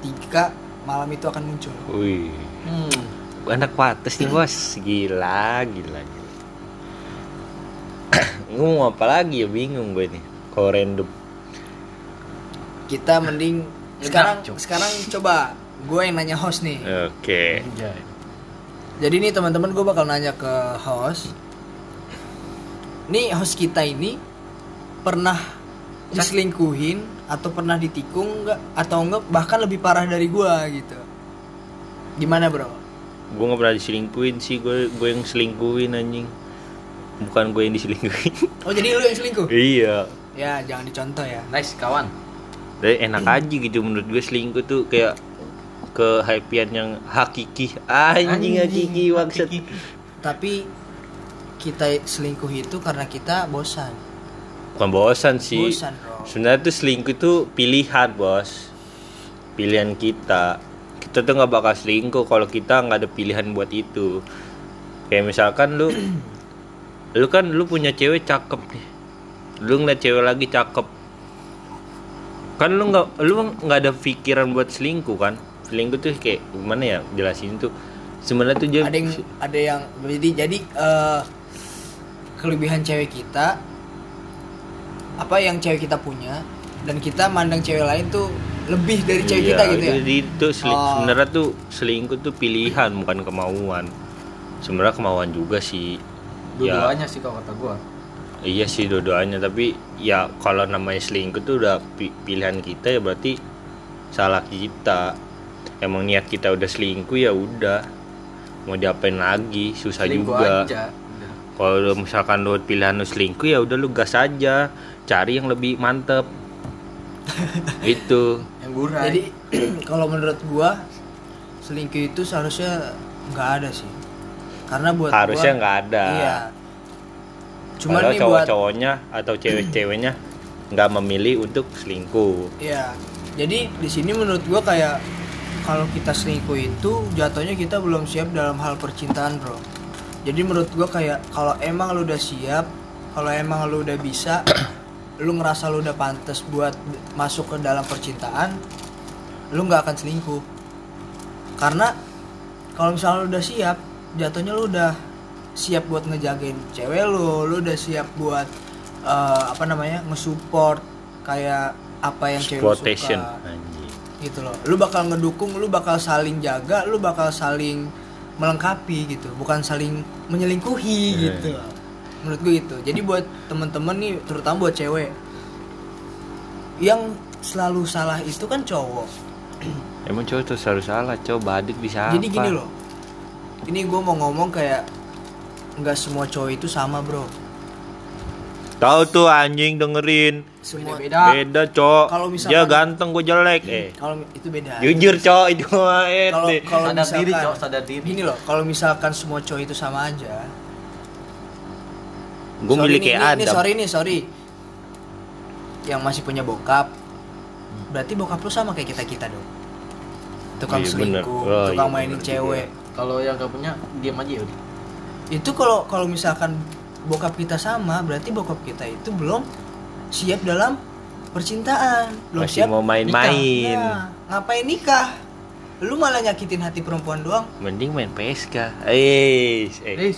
ketika malam itu akan muncul. Wih, Hmm. Anak pates nih bos, gila, gila. gila. Ngomong apa lagi ya bingung gue nih. Kalau random. Kita mending sekarang sekarang coba gue yang nanya host nih. Oke. Anjay. Jadi nih teman-teman gue bakal nanya ke host. Nih host kita ini pernah diselingkuhin atau pernah ditikung nggak atau enggak bahkan lebih parah dari gue gitu. Gimana bro? Gue gak pernah diselingkuhin sih, gue gue yang selingkuhin anjing. Bukan gue yang diselingkuhin. Oh jadi lu yang selingkuh? iya. Ya jangan dicontoh ya. Nice kawan. Tapi enak aja gitu menurut gue selingkuh tuh kayak ke happyan yang hakiki anjing hakiki maksud Hakiki. Tapi kita selingkuh itu karena kita bosan. bukan bosan sih Bosan bro. sebenarnya tuh selingkuh tuh pilihan bos pilihan kita kita tuh nggak bakal selingkuh kalau kita nggak ada pilihan buat itu. Kayak misalkan lu (clears throat) lu kan lu punya cewek cakep nih. Lu ngeliat cewek lagi cakep. Kan lu nggak lu nggak ada pikiran buat selingkuh kan? Selingkuh tuh kayak gimana ya? Jelasin tuh. Sebenarnya tuh dia Ada yang ada yang jadi jadi eh, kelebihan cewek kita apa yang cewek kita punya dan kita mandang cewek lain tuh lebih dari cewek Iya, kita gitu ya. Jadi itu seling- Oh. sebenarnya tuh selingkuh tuh pilihan bukan kemauan. Sebenarnya kemauan juga sih. Ya, Dua-duanya sih kalau kata gua. iya sih dua-duanya tapi ya kalau namanya selingkuh tuh udah pi- pilihan kita ya berarti salah kita. Emang niat kita udah selingkuh ya udah. Mau diapain lagi susah Selingkuh juga. aja. Kalau misalkan lu pilihan lu selingkuh ya udah lu gas aja. Cari yang lebih mantep. (laughs) itu. Yang burai. Jadi (clears throat) kalau menurut gua selingkuh itu seharusnya nggak ada sih. Karena buat Harusnya nggak ada. Iya. Cuman nih buat cowok-cowoknya atau cewek-ceweknya nggak memilih untuk selingkuh. Iya. Jadi di sini menurut gua kayak kalau kita selingkuh itu jatuhnya kita belum siap dalam hal percintaan, Bro. Jadi menurut gua kayak kalau emang lu udah siap, kalau emang lu udah bisa, lu ngerasa lu udah pantas buat masuk ke dalam percintaan, lu nggak akan selingkuh. Karena kalau misalnya lu udah siap, jatuhnya lu udah siap buat ngejagain cewek lu, lu udah siap buat eh, apa namanya nge-support kayak apa yang cewek lu suka. Gitu loh. Lu bakal ngedukung lu bakal saling jaga lu bakal saling melengkapi gitu. Bukan saling menyelingkuhi Hmm. gitu menurut gue gitu jadi buat temen-temen nih terutama buat cewek yang selalu salah itu kan cowok (clears throat) Emang cowok tuh selalu salah, cowok badut bisa jadi apa? gini loh ini gue mau ngomong kayak nggak semua cowok itu sama bro Tahu tuh anjing dengerin. semua Beda-beda. Beda, cowok. Kalau misalkan- Dia ganteng, gue jelek. Eh, kalau itu beda jujur cowok itu mah eh. kalau kalau sadar diri, cowok, sadar diri. gini loh kalau misalkan semua cowok itu sama aja Gue Sorry milih nih, Adam. sorry nih, sorry. Yang masih punya bokap. Berarti bokap lu sama kayak kita-kita dong. Tukang Iya, selingkuh, Oh, tukang iya, mainin bener cewek. Kalau yang gak punya, diam aja ya udah. Itu kalau kalau misalkan bokap kita sama, berarti bokap kita itu belum siap dalam percintaan. Belum Masih siap. mau main-main. Nah, ngapain nikah? Lu malah nyakitin hati perempuan doang. Mending main PSK. Eh, eh.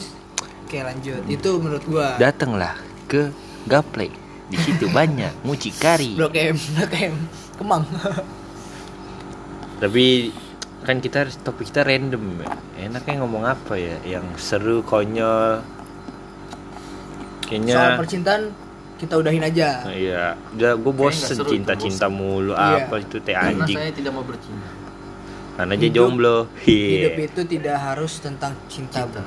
Oke, lanjut. Itu menurut gua. datanglah ke Gaplek. Di situ (laughs) banyak mucikari. Blok M, Blok M. Kemang. Tapi kan kita topik kita random ya. Enaknya ngomong apa ya? Yang seru, konyol. Soal Kayaknya percintaan kita udahin aja. Iya, udah gue bosen cinta-cinta mulu Iya. apa itu teh Karena anjing. saya tidak mau bercinta. Karena aja Hidup- jomblo. Hidup Iya. itu tidak harus tentang cinta, Cinta.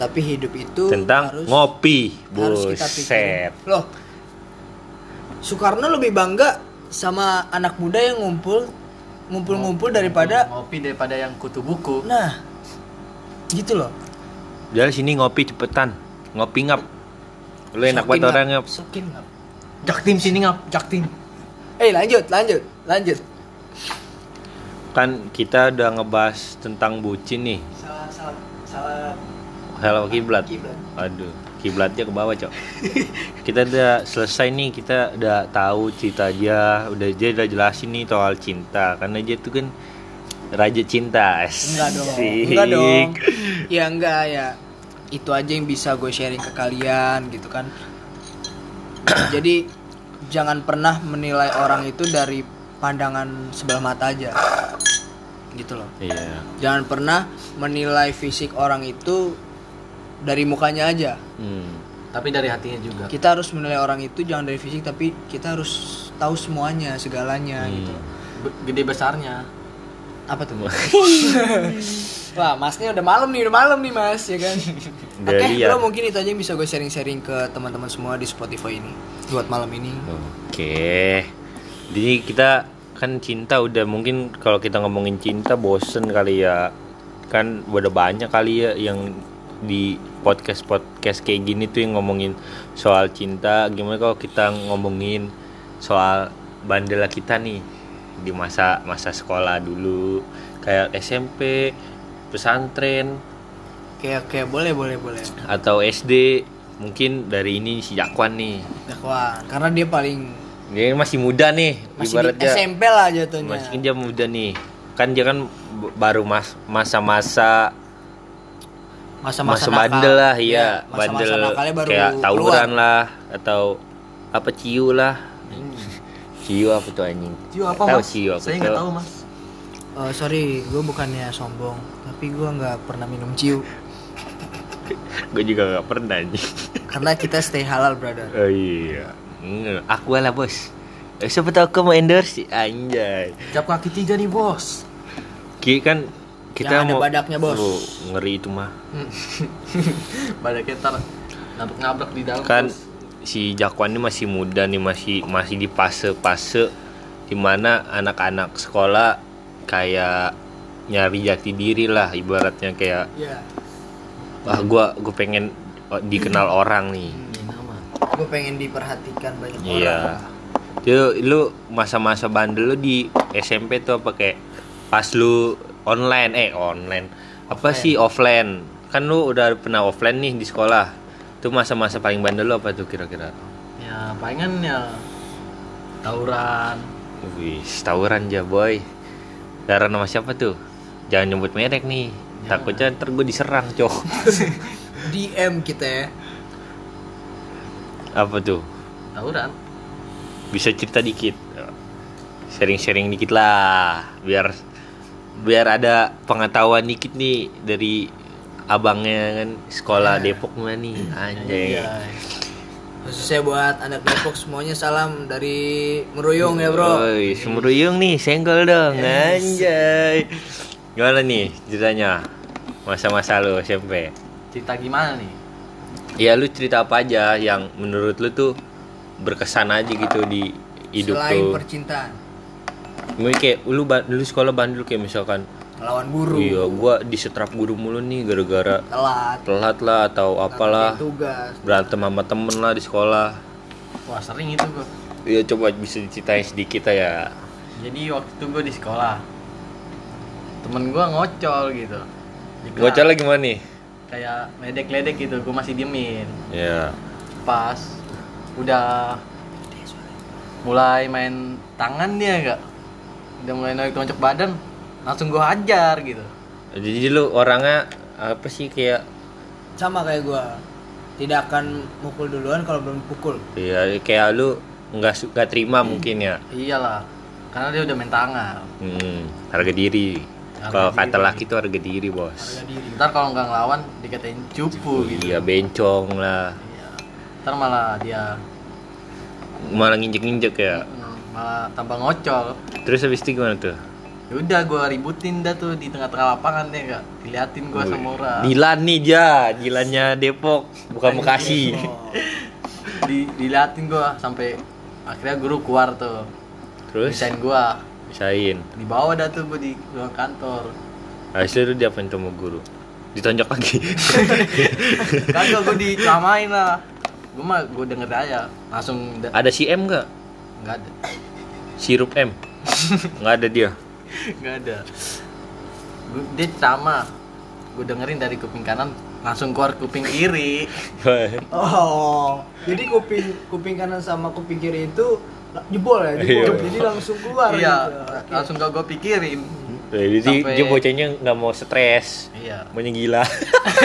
Tapi hidup itu Tentang harus ngopi. harus kita Buset. pikirin. Loh. Soekarno lebih bangga sama anak muda yang ngumpul ngumpul-ngumpul daripada ngopi daripada yang kutu buku. nah gitu loh. Jadi sini ngopi cepetan. Ngopi ngap. Lu enak banget ngap, orangnya. sokin ngap. Jaktim sini ngap, jaktim. Eh lanjut, lanjut, lanjut. Kan kita udah ngebahas tentang bucin nih. Salah salah salah salah kiblat. Kiblat. Aduh, kiblatnya ke bawah, Cok. (laughs) kita udah selesai nih, kita udah tahu cerita dia, udah dia udah jelasin nih soal cinta karena dia tuh kan raja cinta. Enggak dong. Enggak dong. (laughs) Ya enggak ya. Itu aja yang bisa gue sharing ke kalian gitu kan. (clears throat) Jadi jangan pernah menilai orang itu dari pandangan sebelah mata aja. Gitu loh. Iya. Jangan pernah menilai fisik orang itu dari mukanya aja. Hmm. Tapi dari hatinya juga. Kita harus menilai orang itu jangan dari fisik tapi kita harus tahu semuanya, segalanya Hmm. gitu. Be- Gede besarnya. Apa tuh? Wah, (laughs) masnya udah malam nih, udah malam nih mas, ya kan? (laughs) Oke, bro mungkin itu aja yang bisa gue sharing-sharing ke teman-teman semua di Spotify ini buat malam ini. Oke. Jadi kita kan cinta udah mungkin kalau kita ngomongin cinta bosen kali ya. Kan udah banyak kali ya yang di podcast podcast kayak gini tuh yang ngomongin soal cinta. Gimana kalau kita ngomongin soal bandel kita nih? Di masa masa sekolah dulu. Kayak SMP, pesantren. Oke, oke, boleh, boleh, boleh. atau SD mungkin dari ini si Jakwan nih. Dakwah, karena dia paling dia masih muda nih masih di ibaratnya. SMP lah jatuhnya. masih dia muda nih. Kan dia kan baru mas masa-masa Masa-masa masa nakal. bandel lah Iya, iya masa-masa bandel nakalnya baru kayak keluar. tawuran lah atau apa ciu lah ciu apa tuh anjing Ciu apa Tahu mas? ciu apa Saya nggak tahu mas. Eh, sorry, gue bukannya sombong, tapi gue nggak pernah minum ciu (laughs) gue juga nggak pernah anjing karena kita stay halal, brother. oh iya aku lah bos Eh, siapa tahu aku mau endorse anjay Cap kaki tiga nih bos. Ki kan kita Yang ada mau badaknya, Bos. Oh, ngeri itu mah (laughs) Pada kita nabrak-nabrak di dalam. kan bos. si Jakwan ini masih muda nih masih masih di fase-fase di mana anak-anak sekolah kayak nyari jati diri lah ibaratnya kayak Iya. wah gua gue pengen dikenal (clears throat) orang nih nama. Gue pengen diperhatikan banyak orang. iya Tuh, lu masa-masa bandel lu di SMP tuh apa kayak pas lu online eh online apa sih offline kan lu udah pernah offline nih di sekolah tuh masa-masa paling bandel lu apa tuh kira-kira Ya palingan ya tawuran. Wih, tawuran aja boy. Darah nama siapa tuh? Jangan nyebut merek nih. Takutnya ntar gue diserang, cok. (laughs) DM kita ya. Apa tuh? Tawuran. Bisa cerita dikit. Sharing-sharing dikit lah, biar biar ada pengetahuan dikit nih dari abangnya kan sekolah Depok mana nih, anjay. Iya. Khususnya buat anak Depok semuanya salam dari Meruyung ya bro. Oi, semeruyung nih, senggol dong, anjay. Gimana nih ceritanya? Masa-masa lu SMP? Cerita gimana nih? Ya lu cerita apa aja yang menurut lu tuh berkesan aja gitu di hidup Selain lu. percintaan, Mungkin kayak lu lu sekolah bandel kayak misalkan lawan guru, iya gua disetrap guru mulu nih gara-gara telat, telat lah atau apalah tugas. berantem sama temen lah di sekolah. Wah sering itu gua. Iya coba bisa diceritain sedikit ya. Jadi waktu itu gua di sekolah. Temen gua ngocol gitu. Di kelas. Ngocol lagi gimana nih? Kayak ledek-ledek gitu, gua masih diemin. Ya. Pas udah mulai main tangan dia enggak udah mulai naik tonjok badan langsung gua hajar gitu Jadi lu orangnya apa sih kayak Sama kayak gua, tidak akan mukul duluan kalau belum pukul. ya kayak lu nggak suka terima mungkin ya. iyalah karena dia udah main tangan Hmm, harga diri. Kalau kata laki tuh harga diri, Bos. Harga diri. ntar kalau nggak ngelawan dikatain cupu gitu Iya, bencong lah. Iya. ntar malah dia Malah nginjek-nginjek ya. mm, malah tambah ngocol Terus habis itu gimana tuh? ya udah gua ributin dah tuh di tengah-tengah lapangan ya enggak diliatin gua sama orang Dilan nih, Ja. Dilannya Depok, bukan Bekasi. Oh, di, diliatin gua sampai akhirnya guru keluar tuh Terus Misain gua bisain. di bawah dah tuh gua di ruang kantor itu lu diapain tuh sama guru? Ditonjok lagi. (laughs) kagak gua dicamain lah gua mah gua denger aja langsung da- ada si M nggak? Nggak ada Sirup M? nggak ada dia. nggak ada gua, dia sama gua dengerin dari kuping kanan langsung keluar kuping kiri (laughs) Oh, jadi kuping kuping kanan sama kuping kiri itu jebol ya, jebol. Iya. Jadi langsung keluar iya gitu. Oke. langsung gak gue pikirin jadi Sampai- dia bocahnya nggak mau stres iya maunya gila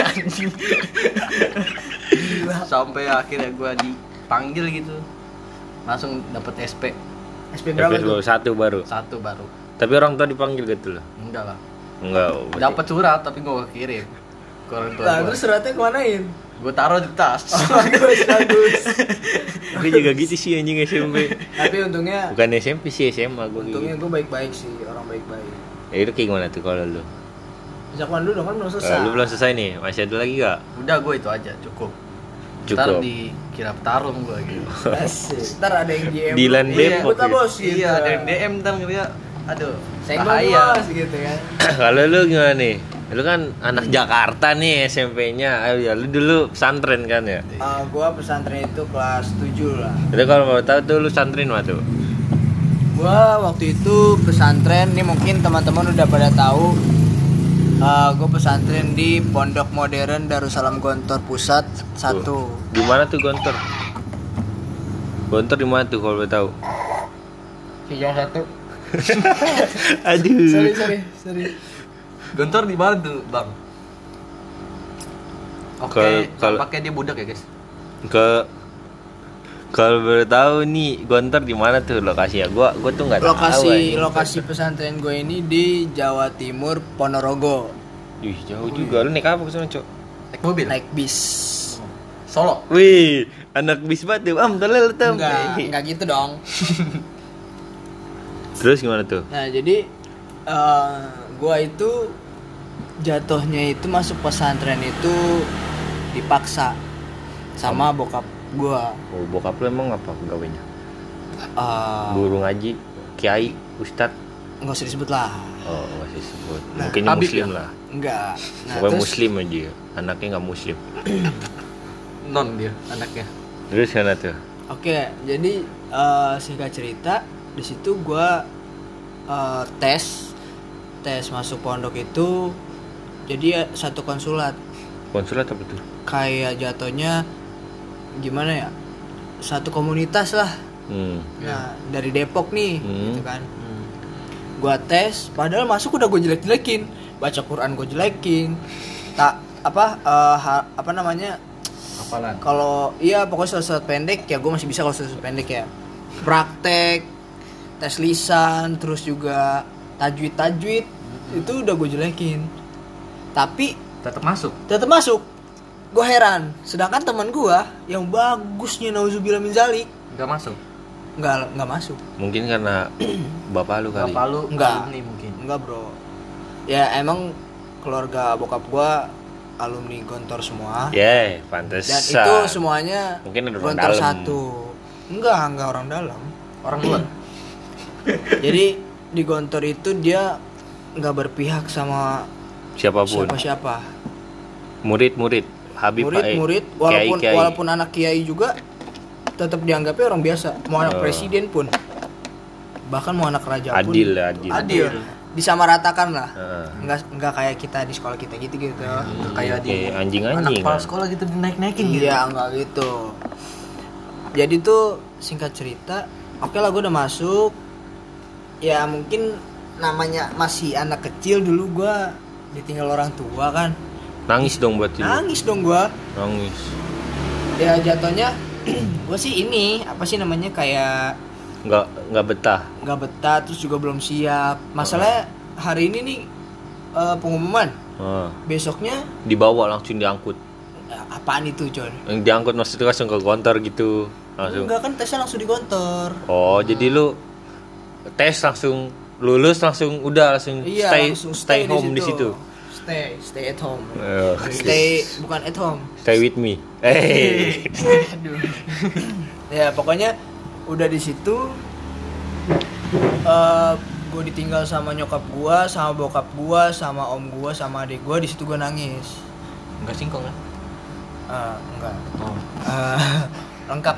anjing (laughs) sampai akhirnya gue dipanggil gitu langsung dapet SP SP berapa tuh? satu baru satu baru tapi orang tua dipanggil gitu loh enggak lah enggak dapat surat tapi gue kirim ke orang tua Lah, gue terus suratnya kemanain? gue taruh di tas (laughs) bagus, bagus. gue juga gitu sih anjing SMP Tapi untungnya bukan SMP sih SMA gue untungnya gitu. gue baik-baik sih, orang baik-baik. ya itu kayak gimana tuh kalau lu Jakwan dulu dong kan belum selesai. Lu belum selesai nih masih ada lagi gak udah gue itu aja cukup Cukup. ntar dikira petarung gue gitu Asik. Ntar ada yang DM. Dilan lu, Depok "Ikut ah, ya?" bos. gitu. iya ada yang DM ntar kira aduh Senggol bahaya bos gitu kan. (clears throat) kalau lu gimana nih lu kan anak Jakarta nih SMP-nya Ayo ya lu dulu pesantren kan ya Eh, gua pesantren itu kelas 7 lah. itu kalau mau tahu tuh lu pesantren mah tuh Gua waktu itu pesantren, nih mungkin teman-teman udah pada tahu. Eh gue pesantren di Pondok Modern Darussalam Gontor Pusat satu. di mana tuh Gontor Gontor di mana tuh kalau boleh tahu Kijang satu. (laughs) aduh sorry sorry sorry. gontor di mana tuh bang oke Kalau- kalau- pakai dia budak ya guys ke kalau boleh tahu nih Gontor di mana tuh lokasinya gua gua tuh nggak tahu Lokasi lokasi pesantren gue ini di Jawa Timur Ponorogo. Ih, jauh juga. Lu naik apa ke sana cok? Naik mobil? Naik bis. solo. Wih anak bis banget tuh. Am tolel tuh Enggak, enggak gitu dong. (laughs) terus gimana tuh? Nah, jadi eh gua itu jatuhnya itu masuk pesantren itu dipaksa sama. bokap gua. oh bokap lu emang apa pegawainya? Eh guru ngaji kiai ustad? nggak usah disebut lah. oh masih sebut Nah, mungkin muslim ya? lah. Enggak. Nah, pokoknya terus? muslim aja anaknya nggak muslim. (coughs) Non dia anaknya. Terus gimana tuh? Oke, jadi eh, singkat cerita di situ gua eh, tes tes masuk pondok itu jadi ya satu konsulat. Konsulat apa tuh? Kayak jatuhnya gimana ya satu komunitas lah. Hmm. nah dari Depok nih Hmm. gitu kan. Gua tes padahal masuk udah gue jelek-jelekin. Baca Quran gue jelekin. Tak apa eh, ha- apa namanya kalau iya pokoknya surat pendek ya gue masih bisa kalau surat pendek ya. Praktek tes lisan terus juga tajwid tajwid itu udah gue jelekin. Tapi tetap masuk? Tetap masuk gue heran. Sedangkan teman gue yang bagusnya nauzubillah min zalik. Nggak masuk? Nggak nggak masuk. Mungkin karena (clears throat) bapak lu kali. Bapak lu Nggak. alumni mungkin. Enggak bro. Ya emang keluarga bokap gua alumni Gontor semua. Ya Dan pantesan itu semuanya Mungkin ada orang Gontor dalam. satu. Enggak, enggak orang dalam. Orang luar. (clears throat) Jadi di Gontor itu dia nggak berpihak sama siapa pun. siapa-siapa. Murid-murid Habib Pak, eh, Murid-murid walaupun kiai-kiai. walaupun anak kiai juga tetap dianggapnya orang biasa. Mau anak Oh. presiden pun Bahkan mau anak raja pun adil lah, adil. Adil. Disamaratakan lah. Heeh. Enggak, enggak kayak kita di sekolah kita gitu gitu. Kayak di Kayak anak anjing-anjing kepala kan. sekolah gitu dinaik naikin gitu. Iya enggak gitu. Jadi tuh singkat cerita Oke lah gue udah masuk. Ya mungkin namanya masih anak kecil dulu gue ditinggal orang tua kan nangis dong buat itu Nangis dong gue nangis. Ya jatuhnya (clears throat) gue sih ini apa sih namanya kayak nggak nggak betah. Nggak betah terus juga belum siap. Masalahnya hari ini nih eh, pengumuman. Heeh. Besoknya dibawa langsung diangkut. Apaan itu John? yang diangkut maksudnya langsung ke kantor gitu. Langsung. Enggak kan tesnya langsung di kantor oh jadi lu tes langsung lulus langsung udah langsung Iya, stay langsung stay, home di situ Stay, stay at home. Eh, Stay bukan at home. stay with me eh (laughs) Aduh. ya pokoknya udah di situ eh gue ditinggal sama nyokap gua, sama bokap gua, sama om gua, sama adik gua di situ gue nangis. nggak singkong ya Eh, enggak. oh. Eh, (laughs) lengkap.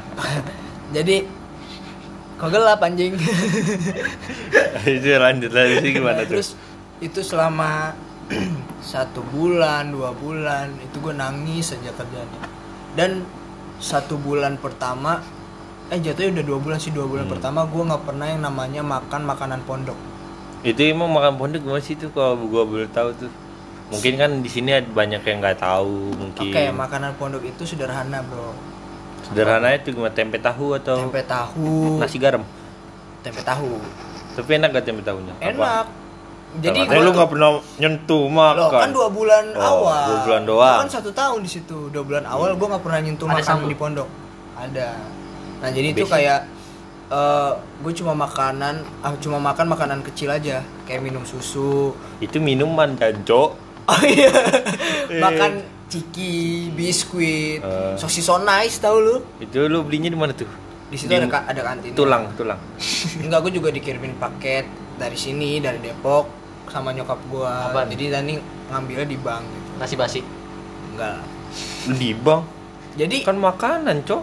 Jadi kok gelap anjing. (laughs) itu lanjut lagi sih gimana tuh terus itu selama (clears throat) satu bulan dua bulan itu gue nangis aja kerjanya dan satu bulan pertama eh jatuhnya udah dua bulan sih dua bulan Hmm. pertama gue nggak pernah yang namanya makan makanan pondok Itu emang makan pondok gimana sih tuh kalau gua boleh tahu tuh? Mungkin kan di sini ada banyak yang nggak tahu mungkin. oke makanan pondok itu sederhana bro Sederhana itu gimana tempe tahu atau tempe tahu nasi garam? tempe tahu Tapi enak gak tempe tahunya? Apa? Jadi Katanya lu nggak pernah nyentuh makan. Loh, kan dua bulan Oh, awal. dua bulan Gua doang. kan satu tahun di situ. Dua bulan awal gue nggak pernah nyentuh Ada sambal? di pondok. Ada. Nah jadi itu Basic. kayak gue cuma makanan, ah, cuma makan makanan kecil aja, kayak minum susu. Itu minuman kan, Cok. Oh iya. (laughs) makan ciki, biskuit, Eh. sosis so nice tau lu? Itu lu belinya di mana tuh? Di situ Di ada ada kantin. Tulang, tulang. Enggak, gue juga dikirimin paket dari sini, dari Depok sama nyokap gua. Apaan? Jadi tadi ngambilnya di bank gitu. Nasi basi. Enggak. Di bang. Jadi Kan makanan, Cok.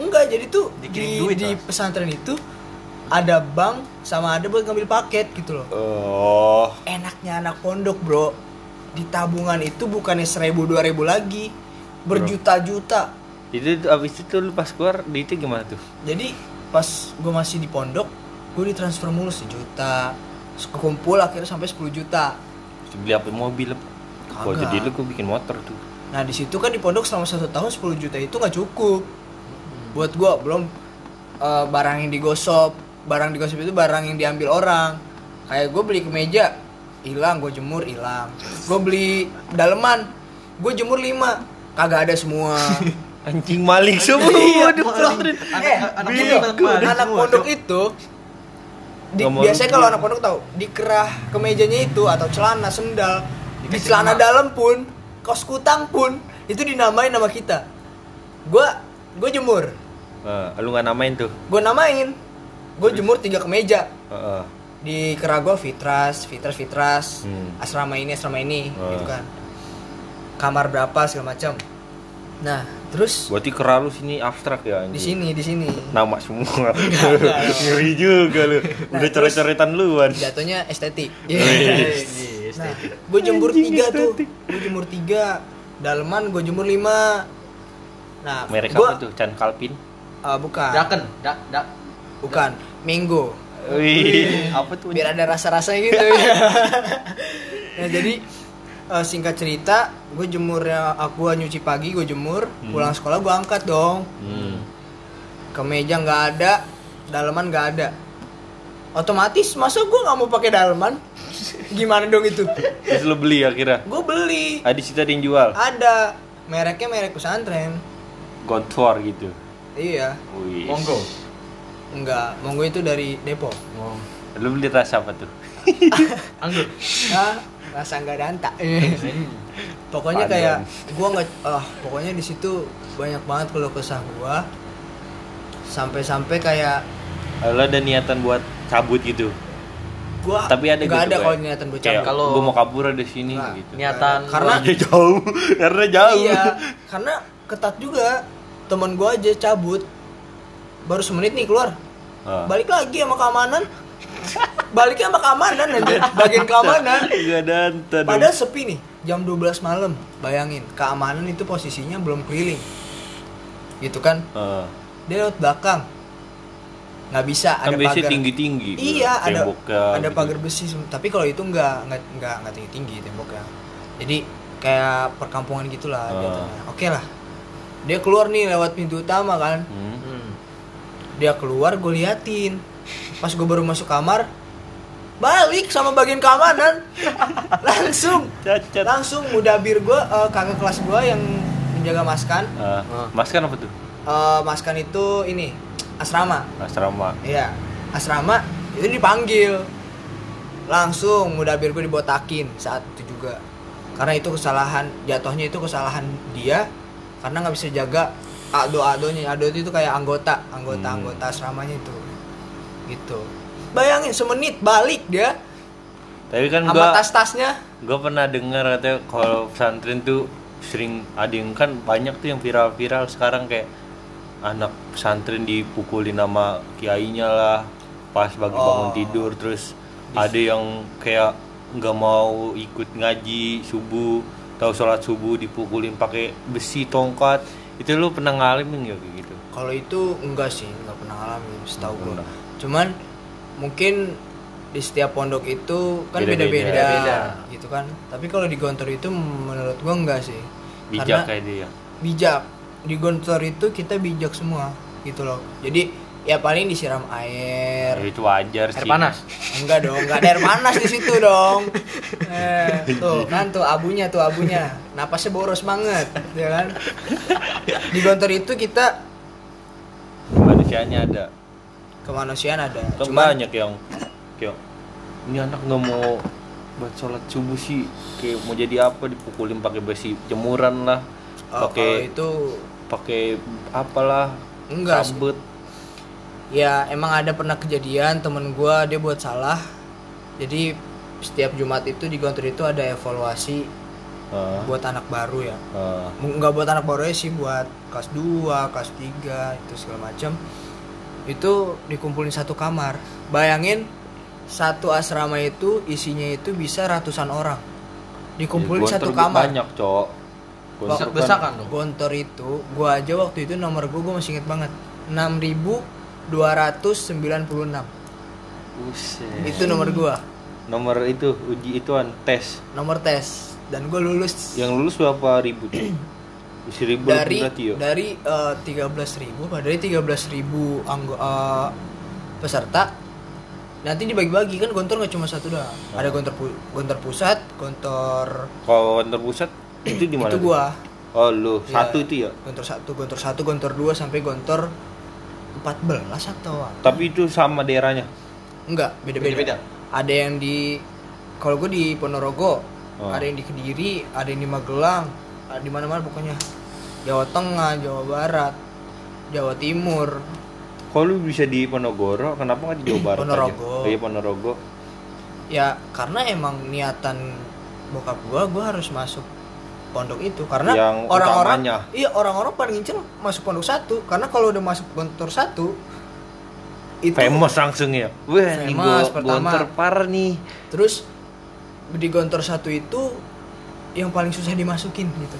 Enggak, jadi tuh Dikirim di, duit di lah. pesantren itu ada bank sama ada buat ngambil paket gitu loh. Oh. Enaknya anak pondok, Bro. Di tabungan itu bukannya seribu dua ribu lagi, berjuta-juta. Itu abis itu lu pas keluar di itu gimana tuh? Jadi pas gue masih di pondok, gue ditransfer mulu sejuta, kekumpul akhirnya sampai 10 juta. Beli apa? Mobil? Kalau jadi lu gua bikin motor tuh. Nah di situ kan di pondok selama satu tahun 10 juta itu nggak cukup. Buat gua belum eh, barang yang digosok barang digosok itu barang yang diambil orang. Kayak gue beli kemeja hilang. Gue jemur hilang. Gue beli daleman gue jemur 5 kagak ada semua. (laughs) Anjing maling semua Iya, pesantren. eh anak maling anak semua, pondok itu di, mau biasanya kalau anak pondok tahu di kerah kemejanya itu atau celana sendal di celana nama. dalam pun kos kutang pun itu dinamain nama kita gua gue jemur Eh, lu nggak namain tuh. gue namain gue jemur tiga kemeja Heeh. di kerah gue fitras fitras fitras Hmm. asrama ini asrama ini Oh. gitu kan kamar berapa segala macam nah terus Berarti kera lu sini abstrak ya di anjing. sini di sini Nama semua. (laughs) Enggak, enggak. Ngeri juga lu. Nah, Udah coret-coretan luan. jatuhnya estetik (laughs) Yes, nah gue jemur Anjing, tiga tuh gue jemur tiga daleman gue jemur lima nah Merek gua, apa tuh? Chan Kalpin. eh, bukan Daken, dak, dak. bukan Minggu Wih, apa tuh? biar ada rasa-rasa gitu (laughs) nah jadi eh, singkat cerita gue jemurnya aku nyuci pagi gue jemur pulang sekolah gue angkat dong Hmm. kemeja nggak ada daleman nggak ada otomatis masa gue nggak mau pakai daleman gimana dong itu Terus lu beli akhirnya. gue beli ada yang jual. ada mereknya merek pesantren Godfor gitu. iya Wih. Monggo. enggak monggo itu dari Depok Oh. Lu beli rasa apa tuh? Anggur. ah rasa nggak danta pokoknya kayak gua nggak ah pokoknya di situ banyak banget kalau kesah gua sampai-sampai kayak Lu ada niatan buat cabut gitu. gua Tapi ada nggak gitu, ada kalau niatan Kayak bercanda Kalau- gua mau kabur ada sini Nggak. gitu. Niatan Karena- Karena jauh, karena jauh. iya karena ketat juga teman gua aja cabut baru semenit nih keluar Ah. balik lagi sama keamanan baliknya sama keamanan nanti bagian keamanan anta dong. Padahal sepi nih, jam 12 malam. Bayangin, keamanan itu posisinya belum keliling. Gitu kan? Ah. Dia lewat belakang. Nggak bisa kan ada pagar. tinggi-tinggi. Iya, ada ada gitu. pagar besi. Tapi kalau itu nggak nggak nggak nggak tinggi-tinggi temboknya. Jadi kayak perkampungan gitulah Ah. jatuhnya. Oke lah. Dia keluar nih lewat pintu utama kan. Hmm. Hmm. Dia keluar gue liatin. Pas gue baru masuk kamar, balik sama bagian keamanan. (laughs) Langsung Cacat. langsung mudabir gue kakak kelas gue yang menjaga maskan Ah, Ah. Mas kan apa tuh? Eh, maskan itu ini asrama Asrama. iya asrama itu dipanggil langsung mudabir gue dibotakin saat itu juga karena itu kesalahan jatuhnya itu kesalahan dia karena nggak bisa jaga ado adonya ado itu kayak anggota anggota Hmm. anggota asramanya itu gitu. Bayangin semenit balik dia Tapi kan gua tas-tasnya. gua pernah dengar katanya kalau pesantren tuh sering ada yang kan banyak tuh yang viral-viral sekarang kayak anak pesantren dipukulin sama kiainya lah pas bagi bangun Oh. tidur terus ada yang kayak nggak mau ikut ngaji subuh tahu sholat subuh dipukulin pakai besi tongkat. Itu lu pernah ngalamin nggak kayak gitu? Kalau itu enggak sih, enggak pernah ngalamin setahu gue. Cuman mungkin di setiap pondok itu kan Beda-beda. beda-beda Beda. gitu kan. Tapi kalau di Gontor itu menurut gua enggak sih. bijak Karena kayak dia bijak. Di Gontor itu kita bijak semua gitu loh. Jadi ya paling disiram air. ya, itu wajar Air sih panas. Enggak dong, enggak ada air panas di situ dong. (laughs) Eh, tuh kan tuh abunya tuh abunya. Napasnya boros banget, ya kan? Di Gontor itu kita manusianya ada kemanusiaan ada. kan Cuman banyak yang kayak ini anak nggak mau buat sholat subuh sih kayak mau jadi apa dipukulin pakai besi jemuran lah oh, pakai itu pakai apalah enggak sabut Ya emang ada pernah kejadian temen gua dia buat salah. Jadi setiap Jumat itu di Gontor itu ada evaluasi Ah, buat anak baru ya. ah. Enggak buat anak baru ya sih buat kelas 2, kelas 3 itu segala macam. Itu dikumpulin satu kamar. Bayangin satu asrama itu isinya itu bisa ratusan orang. Dikumpulin Ya, satu kamar. banyak cok Gontor Besar, kan-. Gontor itu gua aja waktu itu nomor gua gua masih inget banget. 6296. Buset. Itu nomor gua. nomor itu uji ituan tes Nomor tes dan gua lulus yang lulus berapa ribu (clears throat) dari berarti ya dari tiga belas ribu dari tiga belas ribu anggo eh, peserta nanti dibagi-bagi. Kan gontor nggak cuma satu doang. Ada gontor pu- gontor pusat gontor kalau kantor pusat itu di mana itu gua. Oh lu Iya. satu itu ya? Gontor satu gontor satu gontor dua sampai gontor empat belas atau apa? tapi itu sama daerahnya? Enggak beda-beda. Beda-beda. ada yang di kalau gue di Ponorogo Oh. ada yang di Kediri ada yang di Magelang ada di mana-mana pokoknya Jawa Tengah Jawa Barat Jawa Timur Kalau lu bisa di Ponorogo, kenapa nggak di Jawa Barat Ponorogo. aja? Oh, iya Ponorogo. ya karena emang niatan bokap gua gua harus masuk pondok itu karena orang-orang iya orang-orang paling incer masuk pondok satu karena kalau udah masuk gontor satu itu Famous langsung ya. Wah, gua Famous pertama. gontor parah nih. terus di gontor satu itu yang paling susah dimasukin gitu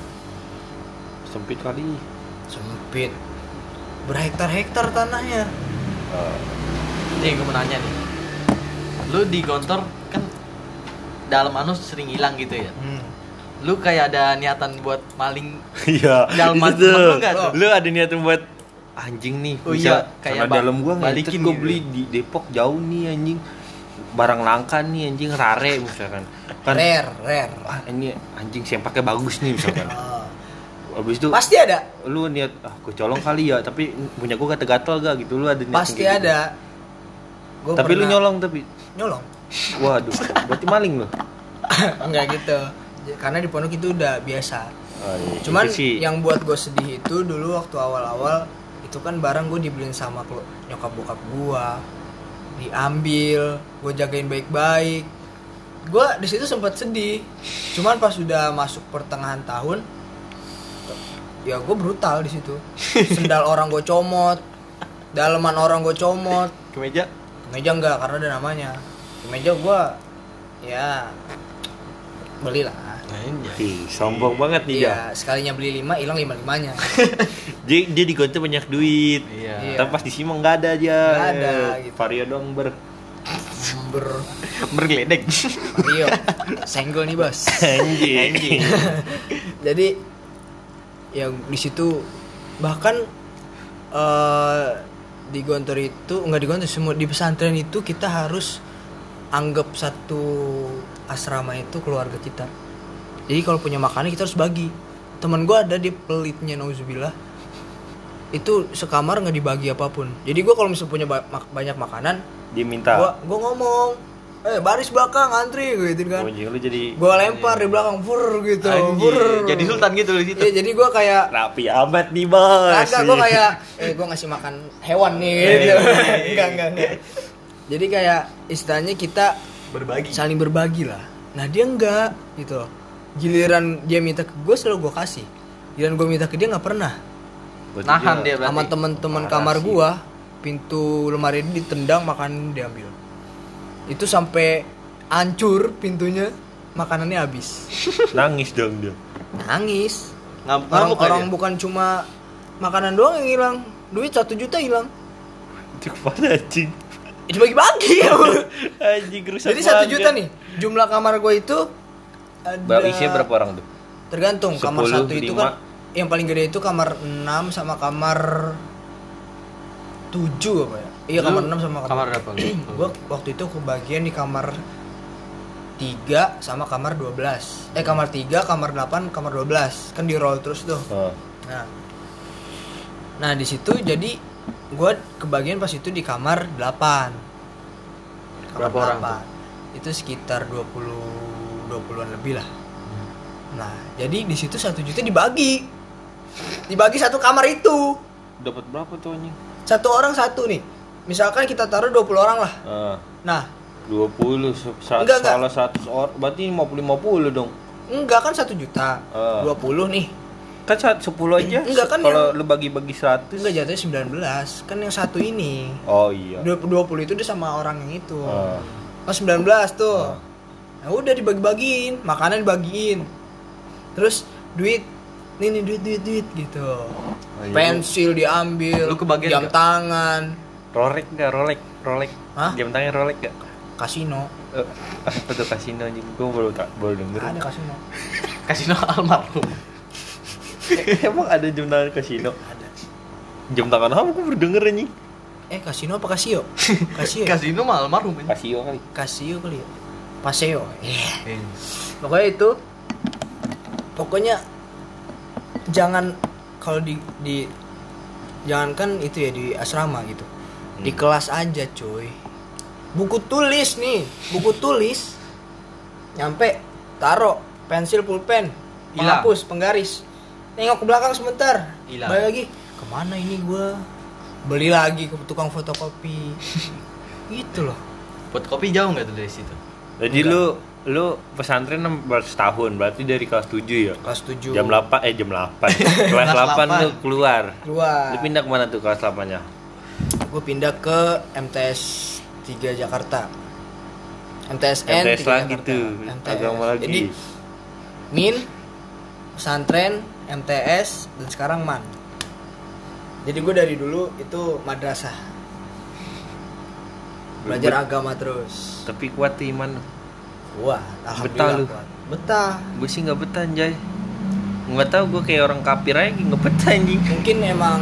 Sempit kali. sempit berhektar-hektar tanahnya Nih gue mau nanya nih. Lu di Gontor kan dalam anus sering hilang gitu ya. hmm. Lu kayak ada niatan buat maling (laughs) Iya. Dalam tuh. lu? Lu ada niatan buat anjing nih Oh bisa iya, kayak dalam gua balikin gua gitu. beli di Depok jauh nih anjing barang langka nih anjing rare misalkan. Kan rare rare. Ah ini anjing sempaknya bagus nih misalkan. (laughs) Ah. habis itu pasti ada? lu niat ah gue colong kali ya tapi punya gua gatel-gatel gak? Gitu lu ada niat pasti gitu? ada. Gua tapi lu pernah- nyolong tapi? Nyolong. Waduh berarti maling lu? (laughs) Enggak gitu. Karena di pondok itu udah biasa. Oh, iya. cuman Itu sih. yang buat gue sedih itu dulu waktu awal-awal itu kan barang gue dibeliin sama nyokap bokap gue diambil gue jagain baik-baik. Gue di situ sempat sedih. Cuman pas sudah masuk pertengahan tahun ya gue brutal di situ. Sendal orang gue comot daleman orang gue comot. Kemeja. meja enggak karena ada namanya. Meja gue ya belilah. Ih, sombong banget nih ya Iya, sekalinya beli lima hilang lima limanya. (laughs) dia dia di konten banyak duit Iya. Iya. tapi pas di Simong nggak ada aja Nggak ada, gitu. Vario dong ber Ber Bergeledek. Mario, senggol nih bos. anjing (laughs) Jadi ya di situ bahkan eh di Gontor itu nggak di Gontor semua di pesantren itu kita harus anggap satu asrama itu keluarga kita. Jadi kalau punya makanan kita harus bagi. Temen gue ada di pelitnya nauzubillah itu sekamar nggak dibagi apa pun. Jadi gue kalau misalnya punya ba- mak- banyak makanan, diminta. gua gua ngomong eh baris belakang antri gitu kan. Lu jadi gua lempar di belakang fur gitu Anjir, fur. Jadi sultan gitu di situ. Iya, jadi gua kayak rapi amat nih bos. Kagak gua kayak (laughs) eh gua ngasih makan hewan nih gitu. (laughs) enggak enggak enggak jadi kayak istilahnya kita Berbagi. saling berbagi lah. Nah dia enggak gitu. Giliran dia minta ke gue selalu gue kasih. Giliran gue minta ke dia nggak pernah Nahan dia berarti. sama teman-teman kamar sih. gua pintu lemari ini ditendang makan diambil itu sampai hancur pintunya makanannya habis (laughs) Nangis dong dia. nangis Ngam- orang ngamuk orang aja. bukan cuma makanan doang yang hilang duit satu juta hilang Itu ke mana anjing? itu bagi-bagi (laughs) Anjing rusak jadi satu juta nih jumlah kamar gue itu ada Isinya berapa orang tuh? tergantung kamar 10, satu itu 5. kan yang paling gede itu kamar 6 sama kamar 7 apa ya? Iya Lu kamar 6 sama kamar, Kamar berapa? (clears throat) gue waktu itu kebagian di kamar 3 sama kamar 12 eh kamar 3 kamar 8 kamar 12 kan di roll terus tuh. Oh. nah. Nah di situ jadi gue kebagian pas itu di kamar 8 kamar Berapa orang 8. itu sekitar 20 20-an lebih lah. Nah jadi di situ satu juta dibagi dibagi satu kamar itu Dapat berapa tuh anjing? satu orang satu nih misalkan kita taruh 20 orang lah Ah, nah 20 se- sa- Enggak, enggak. salah 100 orang berarti 50 50 dong. enggak kan satu juta Ah. 20 nih Kan saat 10 aja. Enggak, kan Kalau yang- lu bagi-bagi 100. enggak jatuhnya 19 kan yang satu ini Oh iya. 20 20 itu dia sama orang yang itu Ah. Oh 19 tuh. Nah udah dibagi-bagiin, makanan dibagiin. Terus duit nih nih duit duit duit gitu. Oh, iya. Pensil diambil, Lu kebagian jam nggak? tangan, Rolex enggak? Rolex, Rolex. Hah? Jam tangan Rolex enggak? kasino. Eh, (laughs) apa tuh kasino anjing? Gua baru tak baru denger. Ada kasino. (laughs) Kasino almarhum. (laughs) Emang ada jam tangan kasino? Ada. Jam tangan apa? Gua baru denger anjing. Eh kasino apa kasio? Kasio. ya? Kasino mah almarhum ini. Kasio kali. kasio kali ya. Paseo. Iya. Eh, Pokoknya itu pokoknya jangan kalau di di jangankan itu ya di asrama gitu. Di Hmm. kelas aja, cuy. Buku tulis nih, buku tulis nyampe taruh pensil pulpen, penghapus, penggaris. Nengok ke belakang sebentar. Hilang. Balik lagi. Ke mana ini gua? Beli lagi ke tukang fotokopi. (laughs) gitu loh. buat kopi jauh nggak tuh dari situ? Jadi lu lu pesantren baru setahun berarti dari kelas 7 ya? Kelas 7. Jam 8 eh jam 8. (laughs) kelas 8 lu keluar. Keluar. Lu pindah ke mana tuh kelas 8 nya? gue pindah ke MTS 3 Jakarta MTSN MTS 3 lagi Jakarta. tuh, MTS. agama lagi. jadi Min pesantren MTS dan sekarang MAN jadi gue dari dulu itu madrasah belajar agama terus Tapi kuat iman. Wah alhamdulillah lu? kuat. betah Gue sih nggak betah anjay. Nggak tahu gue kayak orang kafir aja nggak betah anjing. mungkin emang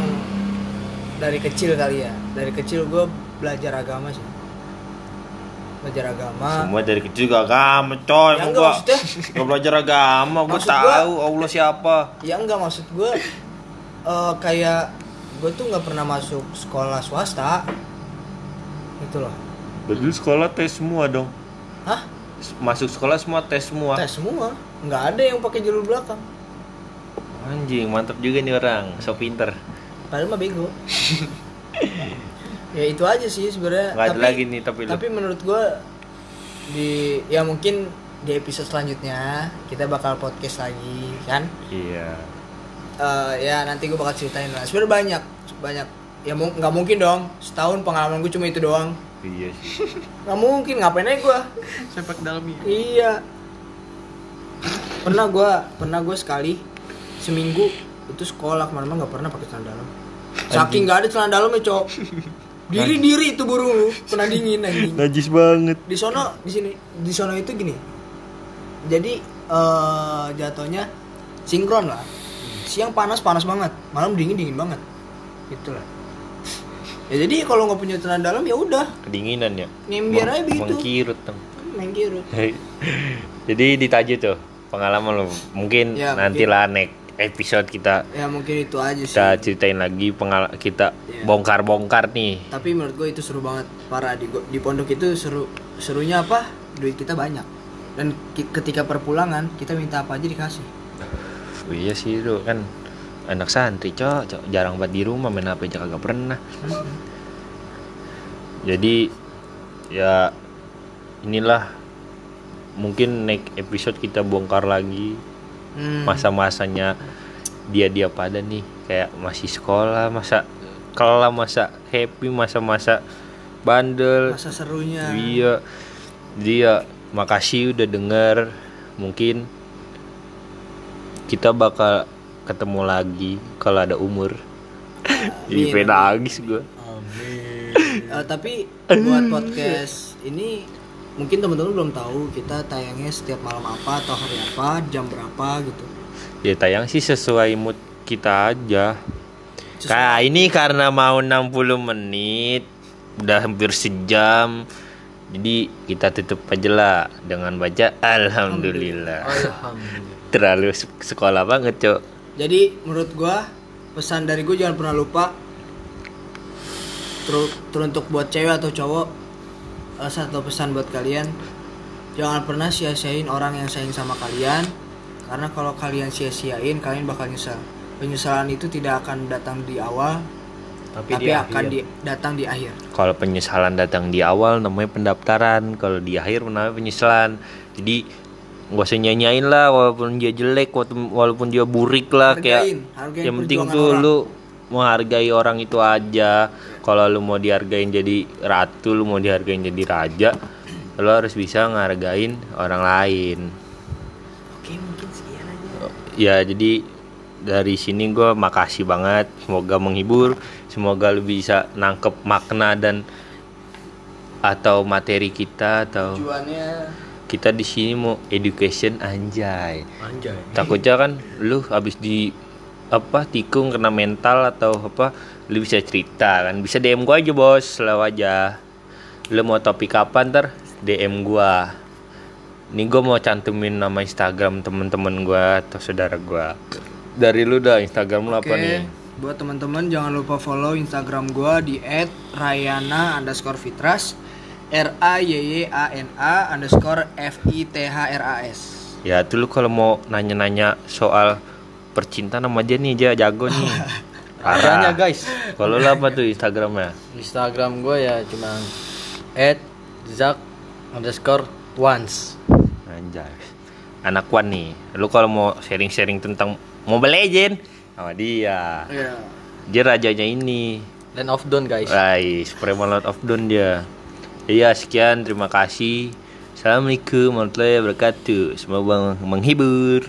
dari kecil kali ya dari kecil gue belajar agama sih belajar agama Semua dari kecil gak agama coy. Ya enggak, gua maksudnya- gak belajar agama. Gue gua- tahu Allah siapa. ya enggak maksud gue eh, kayak gue tuh nggak pernah masuk sekolah swasta itu loh Berarti sekolah tes semua dong. hah Masuk sekolah semua tes semua. tes semua nggak ada yang pakai jalur belakang Anjing, mantap juga nih orang. So pinter. padahal mah bego (laughs) ya itu aja sih sebenarnya Nggak ada Tapi- lagi nih tapi lu. tapi menurut gue di ya mungkin di episode selanjutnya kita bakal podcast lagi kan Iya. Eh, ya nanti gue bakal ceritain lah sebenarnya banyak banyak ya nggak mungkin dong setahun pengalaman gue cuma itu doang Iya sih. (laughs) nggak mungkin ngapain aja gue Sepak dalam ini. iya. Pernah gue pernah gue sekali seminggu itu sekolah ke mana-mana nggak pernah pakai celana dalam. Saking nggak ada celana dalam ya cok. Diri diri itu burung lu kena dingin anjing. (laughs) Najis banget. di sono di sini di sono itu gini. Jadi eh jatuhnya sinkron lah. Siang panas panas banget. Malam dingin dingin banget. Itulah ya jadi kalau nggak punya celana dalam ya udah Kedinginan ya. Nyember aja begitu. Mengkirut dong. main kirut (laughs) Jadi ditaji tuh pengalaman lo. Mungkin Ya, nantilah next episode kita ya mungkin itu aja sih kita ceritain lagi pengal kita Iya. bongkar-bongkar nih. tapi menurut gue itu seru banget parah di di pondok itu seru serunya apa duit kita banyak dan ketika perpulangan kita minta apa aja dikasih Oh, iya sih itu kan anak santri cok, cok. jarang banget di rumah main HP aja kagak pernah. Jadi ya inilah mungkin next episode kita bongkar lagi Hmm. masa-masanya dia dia pada nih kayak masih sekolah masa kelam masa happy masa-masa bandel masa serunya iya dia makasih udah denger mungkin kita bakal ketemu lagi kalau ada umur. (laughs) Amin, Ih, nangis gue Eh, tapi buat podcast ini mungkin teman-teman belum tahu kita tayangnya setiap malam apa atau hari apa jam berapa gitu. Ya tayang sih sesuai mood kita aja. Sesuai- Kayak ini karena mau 60 menit udah hampir sejam. Jadi kita tutup aja lah dengan baca. Alhamdulillah. Alhamdulillah. terlalu se- sekolah banget cok jadi menurut gua pesan dari gua jangan pernah lupa ter- teruntuk buat cewek atau cowok eh, satu pesan buat kalian jangan pernah sia-siain orang yang sayang sama kalian karena kalau kalian sia-siain kalian bakal nyesal penyesalan itu tidak akan datang di awal Tapi, tapi, di akan akhir. di- datang di akhir. Kalau penyesalan datang di awal namanya pendaftaran. Kalau di akhir namanya penyesalan. Jadi nggak usah nyanyain lah walaupun dia jelek walaupun- dia burik lah Hargain, kayak hargain yang penting tuh orang. lu menghargai orang itu aja. Kalau lu mau dihargain jadi ratu lu mau dihargain jadi raja lu harus bisa ngehargain orang lain. Oke mungkin sekian aja. Ya jadi dari sini gue makasih banget. Semoga menghibur semoga lu bisa nangkep makna dan atau materi kita atau tujuannya kita di sini mau education anjay. Anjay. takutnya kan lu habis di apa tikung kena mental atau apa lu bisa cerita kan. Bisa DM gua aja bos selalu aja. Lu mau topik apa ntar DM gua. Ini gua mau cantumin nama Instagram temen-temen gua atau saudara gua. Dari lu dah Instagram lu apa Oke, nih? buat teman-teman jangan lupa follow Instagram gua di @rayana_fitras R A Y Y A N A underscore F I T H R A S. ya tuh lu kalau mau nanya-nanya soal percintaan sama aja nih aja jago nih Caranya (laughs) Parah. guys. kalau lu apa tuh Instagramnya Instagram gue ya cuma at zak underscore once. Anjay. Anak Wan nih. Lu kalau mau sharing-sharing tentang Mobile Legend sama dia. Iya. Dia rajanya ini. Land of Dawn guys. Rai, Supreme Lord of Dawn dia. Iya, sekian terima kasih. Assalamualaikum warahmatullahi wabarakatuh. Semoga menghibur.